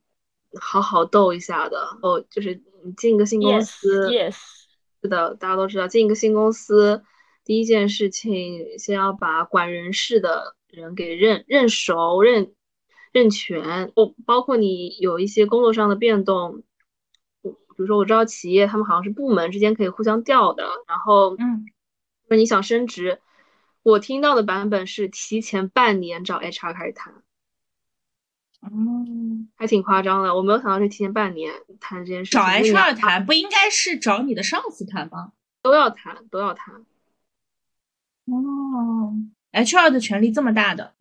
好好斗一下的哦。就是你进一个新公司，yes，是的，大家都知道，进一个新公司，第一件事情先要把管人事的人给认认熟认。认全。哦包括你有一些工作上的变动，比如说我知道企业他们好像是部门之间可以互相调的，然后，嗯，那你想升职，我听到的版本是提前半年找 HR 开始谈，哦，还挺夸张的，我没有想到是提前半年谈这件事。找 HR 谈不应该是找你的上司谈吗？都要谈，都要谈。哦，HR 的权力这么大的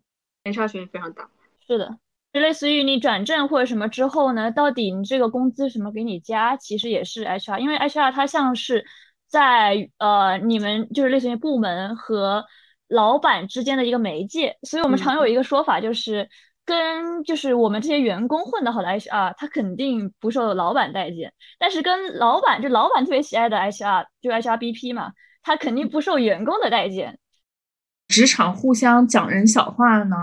，HR 权力非常大。是的，就类似于你转正或者什么之后呢，到底你这个工资什么给你加，其实也是 HR，因为 HR 它像是在呃你们就是类似于部门和老板之间的一个媒介，所以我们常有一个说法就是跟就是我们这些员工混得好的 HR，他肯定不受老板待见，但是跟老板就老板特别喜爱的 HR 就 HRBP 嘛，他肯定不受员工的待见，职场互相讲人小话呢。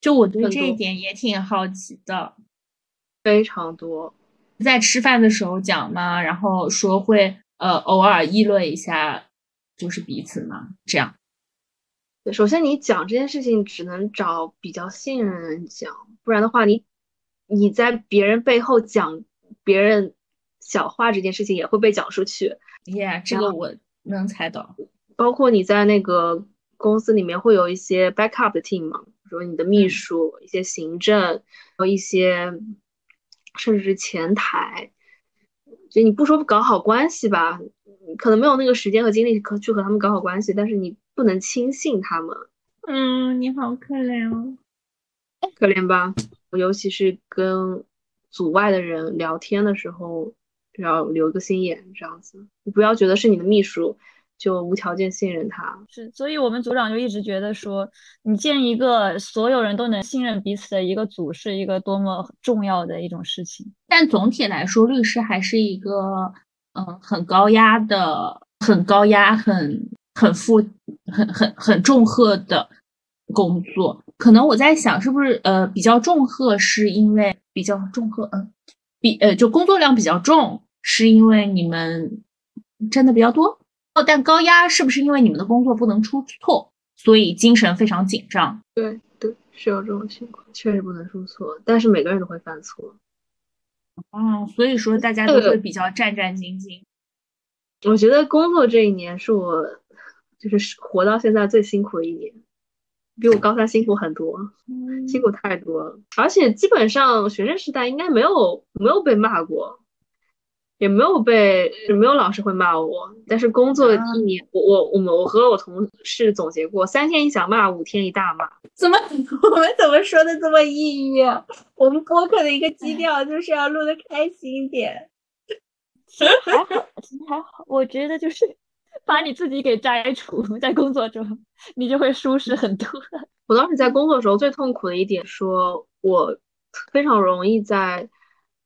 就我对这一点也挺好奇的，非常多，在吃饭的时候讲嘛，然后说会呃偶尔议论一下，就是彼此嘛，这样。对，首先你讲这件事情只能找比较信任的人讲，不然的话，你你在别人背后讲别人小话这件事情也会被讲出去。耶，这个我能猜到。包括你在那个公司里面会有一些 backup 的 team 嘛，比如你的秘书、一些行政和一些，甚至是前台，就你不说搞好关系吧，可能没有那个时间和精力可去和他们搞好关系，但是你不能轻信他们。嗯，你好可怜哦，可怜吧？尤其是跟组外的人聊天的时候，要留个心眼，这样子，你不要觉得是你的秘书。就无条件信任他。是，所以我们组长就一直觉得说，你建一个所有人都能信任彼此的一个组，是一个多么重要的一种事情。但总体来说，律师还是一个嗯很高压的、很高压、很很负、很很很重荷的工作。可能我在想，是不是呃比较重荷，是因为比较重荷，嗯，比呃就工作量比较重，是因为你们挣的比较多。哦，但高压是不是因为你们的工作不能出错，所以精神非常紧张？对对，是有这种情况，确实不能出错，但是每个人都会犯错。嗯，所以说大家都会比较战战兢兢。我觉得工作这一年是我就是活到现在最辛苦的一年，比我高三辛苦很多，辛苦太多了。而且基本上学生时代应该没有没有被骂过。也没有被，也没有老师会骂我。但是工作一年，我我我们我和我同事总结过，三天一小骂，五天一大骂。怎么 (laughs) 我们怎么说的这么抑郁？啊我们播客的一个基调就是要录的开心一点。其实还好，其实还好。我觉得就是把你自己给摘除，(laughs) 在工作中你就会舒适很多。(laughs) 我当时在工作的时候最痛苦的一点，说我非常容易在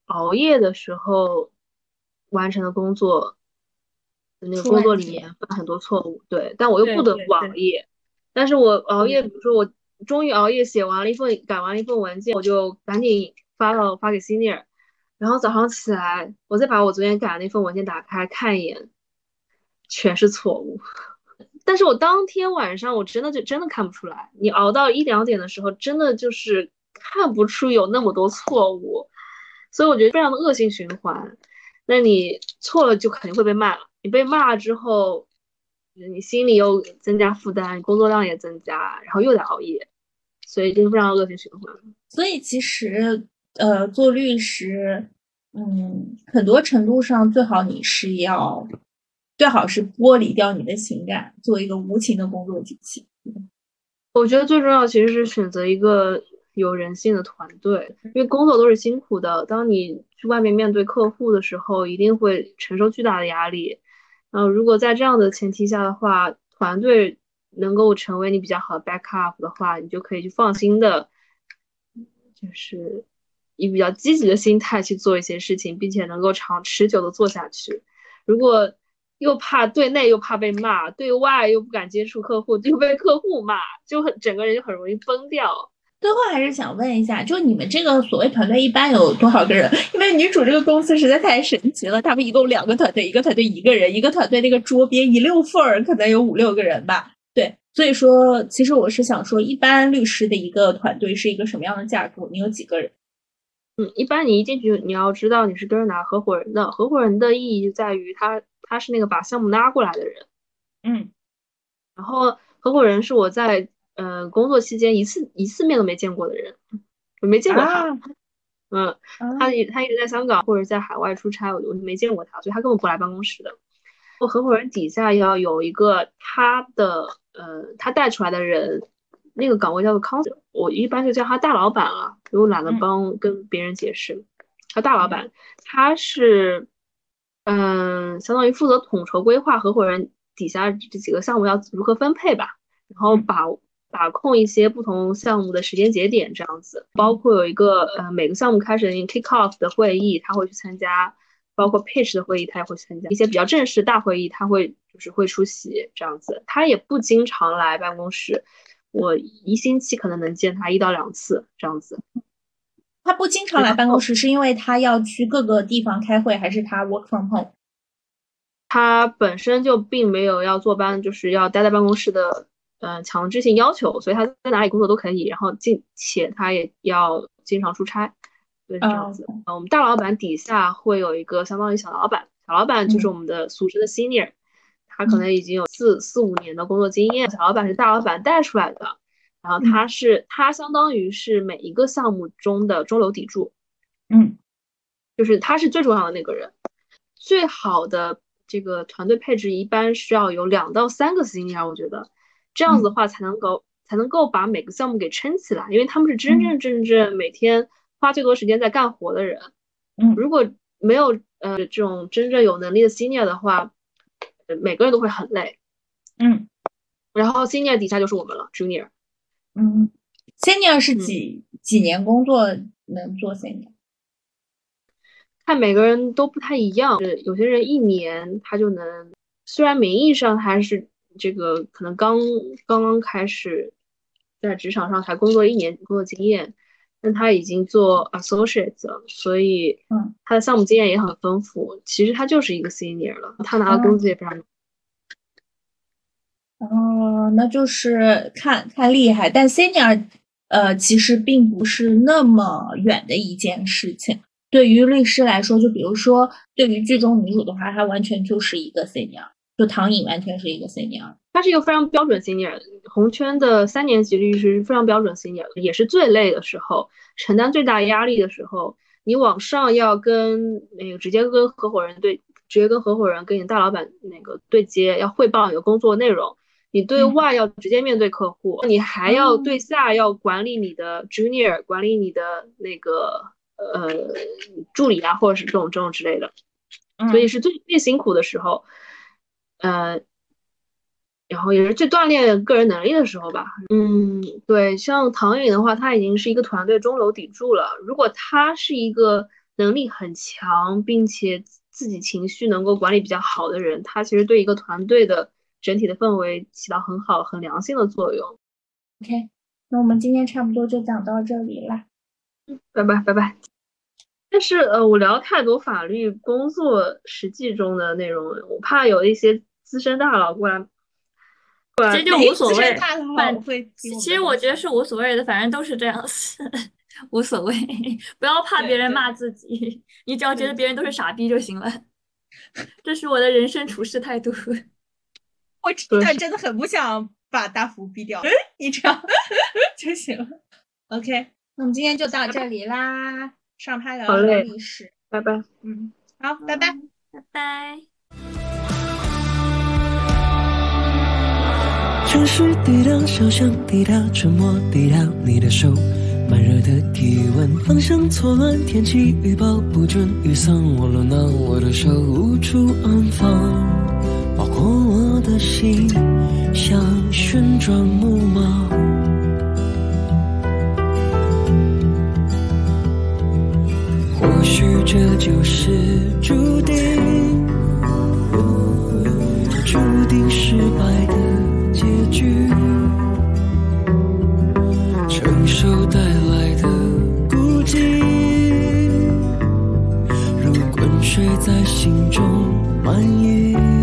熬夜的时候。完成的工作，那个工作里面犯很多错误，对，但我又不得不熬夜。但是我熬夜，比如说我终于熬夜写完了一份、改完了一份文件，我就赶紧发到发给 senior，然后早上起来，我再把我昨天改的那份文件打开看一眼，全是错误。但是我当天晚上我真的就真的看不出来，你熬到一两点的时候，真的就是看不出有那么多错误，所以我觉得非常的恶性循环。那你错了就肯定会被骂了，你被骂了之后，你心里又增加负担，工作量也增加，然后又得熬夜，所以就是非常恶性循环。所以其实，呃，做律师，嗯，很多程度上最好你是要，最好是剥离掉你的情感，做一个无情的工作机器。我觉得最重要其实是选择一个。有人性的团队，因为工作都是辛苦的。当你去外面面对客户的时候，一定会承受巨大的压力。然后，如果在这样的前提下的话，团队能够成为你比较好的 backup 的话，你就可以去放心的，就是以比较积极的心态去做一些事情，并且能够长持久的做下去。如果又怕对内又怕被骂，对外又不敢接触客户，又被客户骂，就很整个人就很容易崩掉。最后还是想问一下，就你们这个所谓团队一般有多少个人？因为女主这个公司实在太神奇了，他们一共两个团队，一个团队一个人，一个团队那个桌边一溜缝儿，可能有五六个人吧。对，所以说，其实我是想说，一般律师的一个团队是一个什么样的架构？你有几个人？嗯，一般你一进去，你要知道你是跟着哪个合伙人的。合伙人的意义就在于他他是那个把项目拉过来的人。嗯，然后合伙人是我在。呃，工作期间一次一次面都没见过的人，我没见过他。(laughs) 嗯，他他一直在香港或者在海外出差，我就没见过他，所以他根本不来办公室的。我合伙人底下要有一个他的呃，他带出来的人，那个岗位叫做 counsel，我一般就叫他大老板了，因为我懒得帮跟别人解释。他大老板，他是嗯，相当于负责统筹规划合伙人底下这几个项目要如何分配吧，然后把。把控一些不同项目的时间节点，这样子，包括有一个呃每个项目开始的 kick off 的会议，他会去参加；包括 pitch 的会议，他也会参加。一些比较正式的大会议，他会就是会出席这样子。他也不经常来办公室，我一星期可能能见他一到两次这样子。他不经常来办公室，是因为他要去各个地方开会，还是他 work from home？他本身就并没有要坐班，就是要待在办公室的。嗯，强制性要求，所以他在哪里工作都可以，然后进且他也要经常出差，对这样子。嗯，我们大老板底下会有一个相当于小老板，小老板就是我们的俗称的 senior，他可能已经有四四五年的工作经验。小老板是大老板带出来的，然后他是他相当于是每一个项目中的中流砥柱，嗯，就是他是最重要的那个人。最好的这个团队配置一般需要有两到三个 senior，我觉得。这样子的话才能够才能够把每个项目给撑起来，因为他们是真真正正每天花最多时间在干活的人。嗯，如果没有呃这种真正有能力的 senior 的话，每个人都会很累。嗯，然后 senior 底下就是我们了，junior。嗯，senior 是几几年工作能做 senior？看每个人都不太一样，有些人一年他就能，虽然名义上他是这个可能刚刚刚开始在职场上才工作一年工作经验，但他已经做 associate 了，所以嗯，他的项目经验也很丰富。其实他就是一个 senior 了，他拿的工资也非常。哦，那就是看看厉害，但 senior 呃其实并不是那么远的一件事情。对于律师来说，就比如说对于剧中女主的话，她完全就是一个 senior，就唐颖完全是一个 senior，她是一个非常标准 senior，红圈的三年级律师非常标准 senior，也是最累的时候，承担最大压力的时候，你往上要跟那个直接跟合伙人对，直接跟合伙人跟你大老板那个对接，要汇报你的工作内容。你对外要直接面对客户，你还要对下要管理你的 junior，管理你的那个呃助理啊，或者是这种这种之类的，所以是最最辛苦的时候，呃，然后也是最锻炼个人能力的时候吧。嗯，对，像唐颖的话，他已经是一个团队中流砥柱了。如果他是一个能力很强，并且自己情绪能够管理比较好的人，他其实对一个团队的。整体的氛围起到很好、很良性的作用。OK，那我们今天差不多就讲到这里了。嗯，拜拜拜拜。但是呃，我聊太多法律工作实际中的内容，我怕有一些资深大佬过来，其实就无所谓。会，其实我觉得是无所谓的，反正都是这样子，无所谓。不要怕别人骂自己，你只要觉得别人都是傻逼就行了。(laughs) 这是我的人生处事态度。我这段真的很不想把大福逼掉，你这样就行了。OK，那我们今天就到这里啦。上拍聊历史，拜拜。嗯，好，拜拜，拜拜。城市滴答，小巷滴答，沉默滴答，你的手，慢热的体温，方向错乱，天气预报不准，雨伞我了拿我的手无处安放。包括我的心，像旋转木马。或许这就是注定，注定失败的结局，承受带来的孤寂，如滚水在心中蔓延。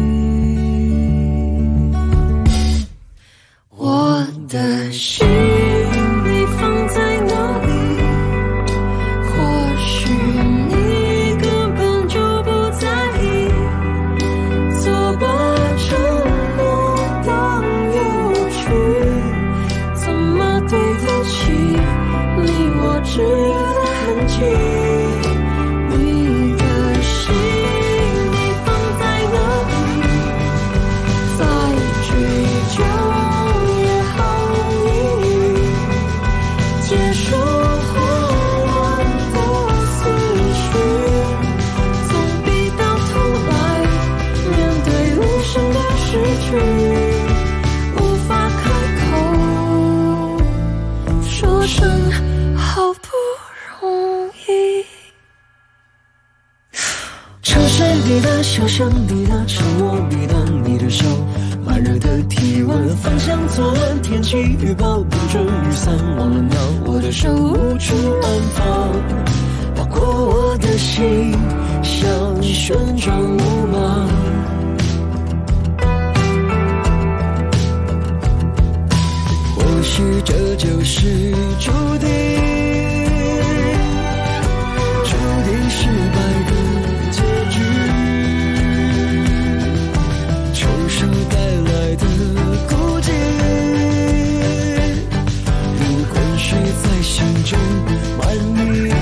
你的小巷，你的沉默，你的你的手，慢热的体温，方向错乱，天气预报不准，雨伞忘了拿，我的手无处安放，包括我的心，像旋转木马。或许这就是注定，心中万里。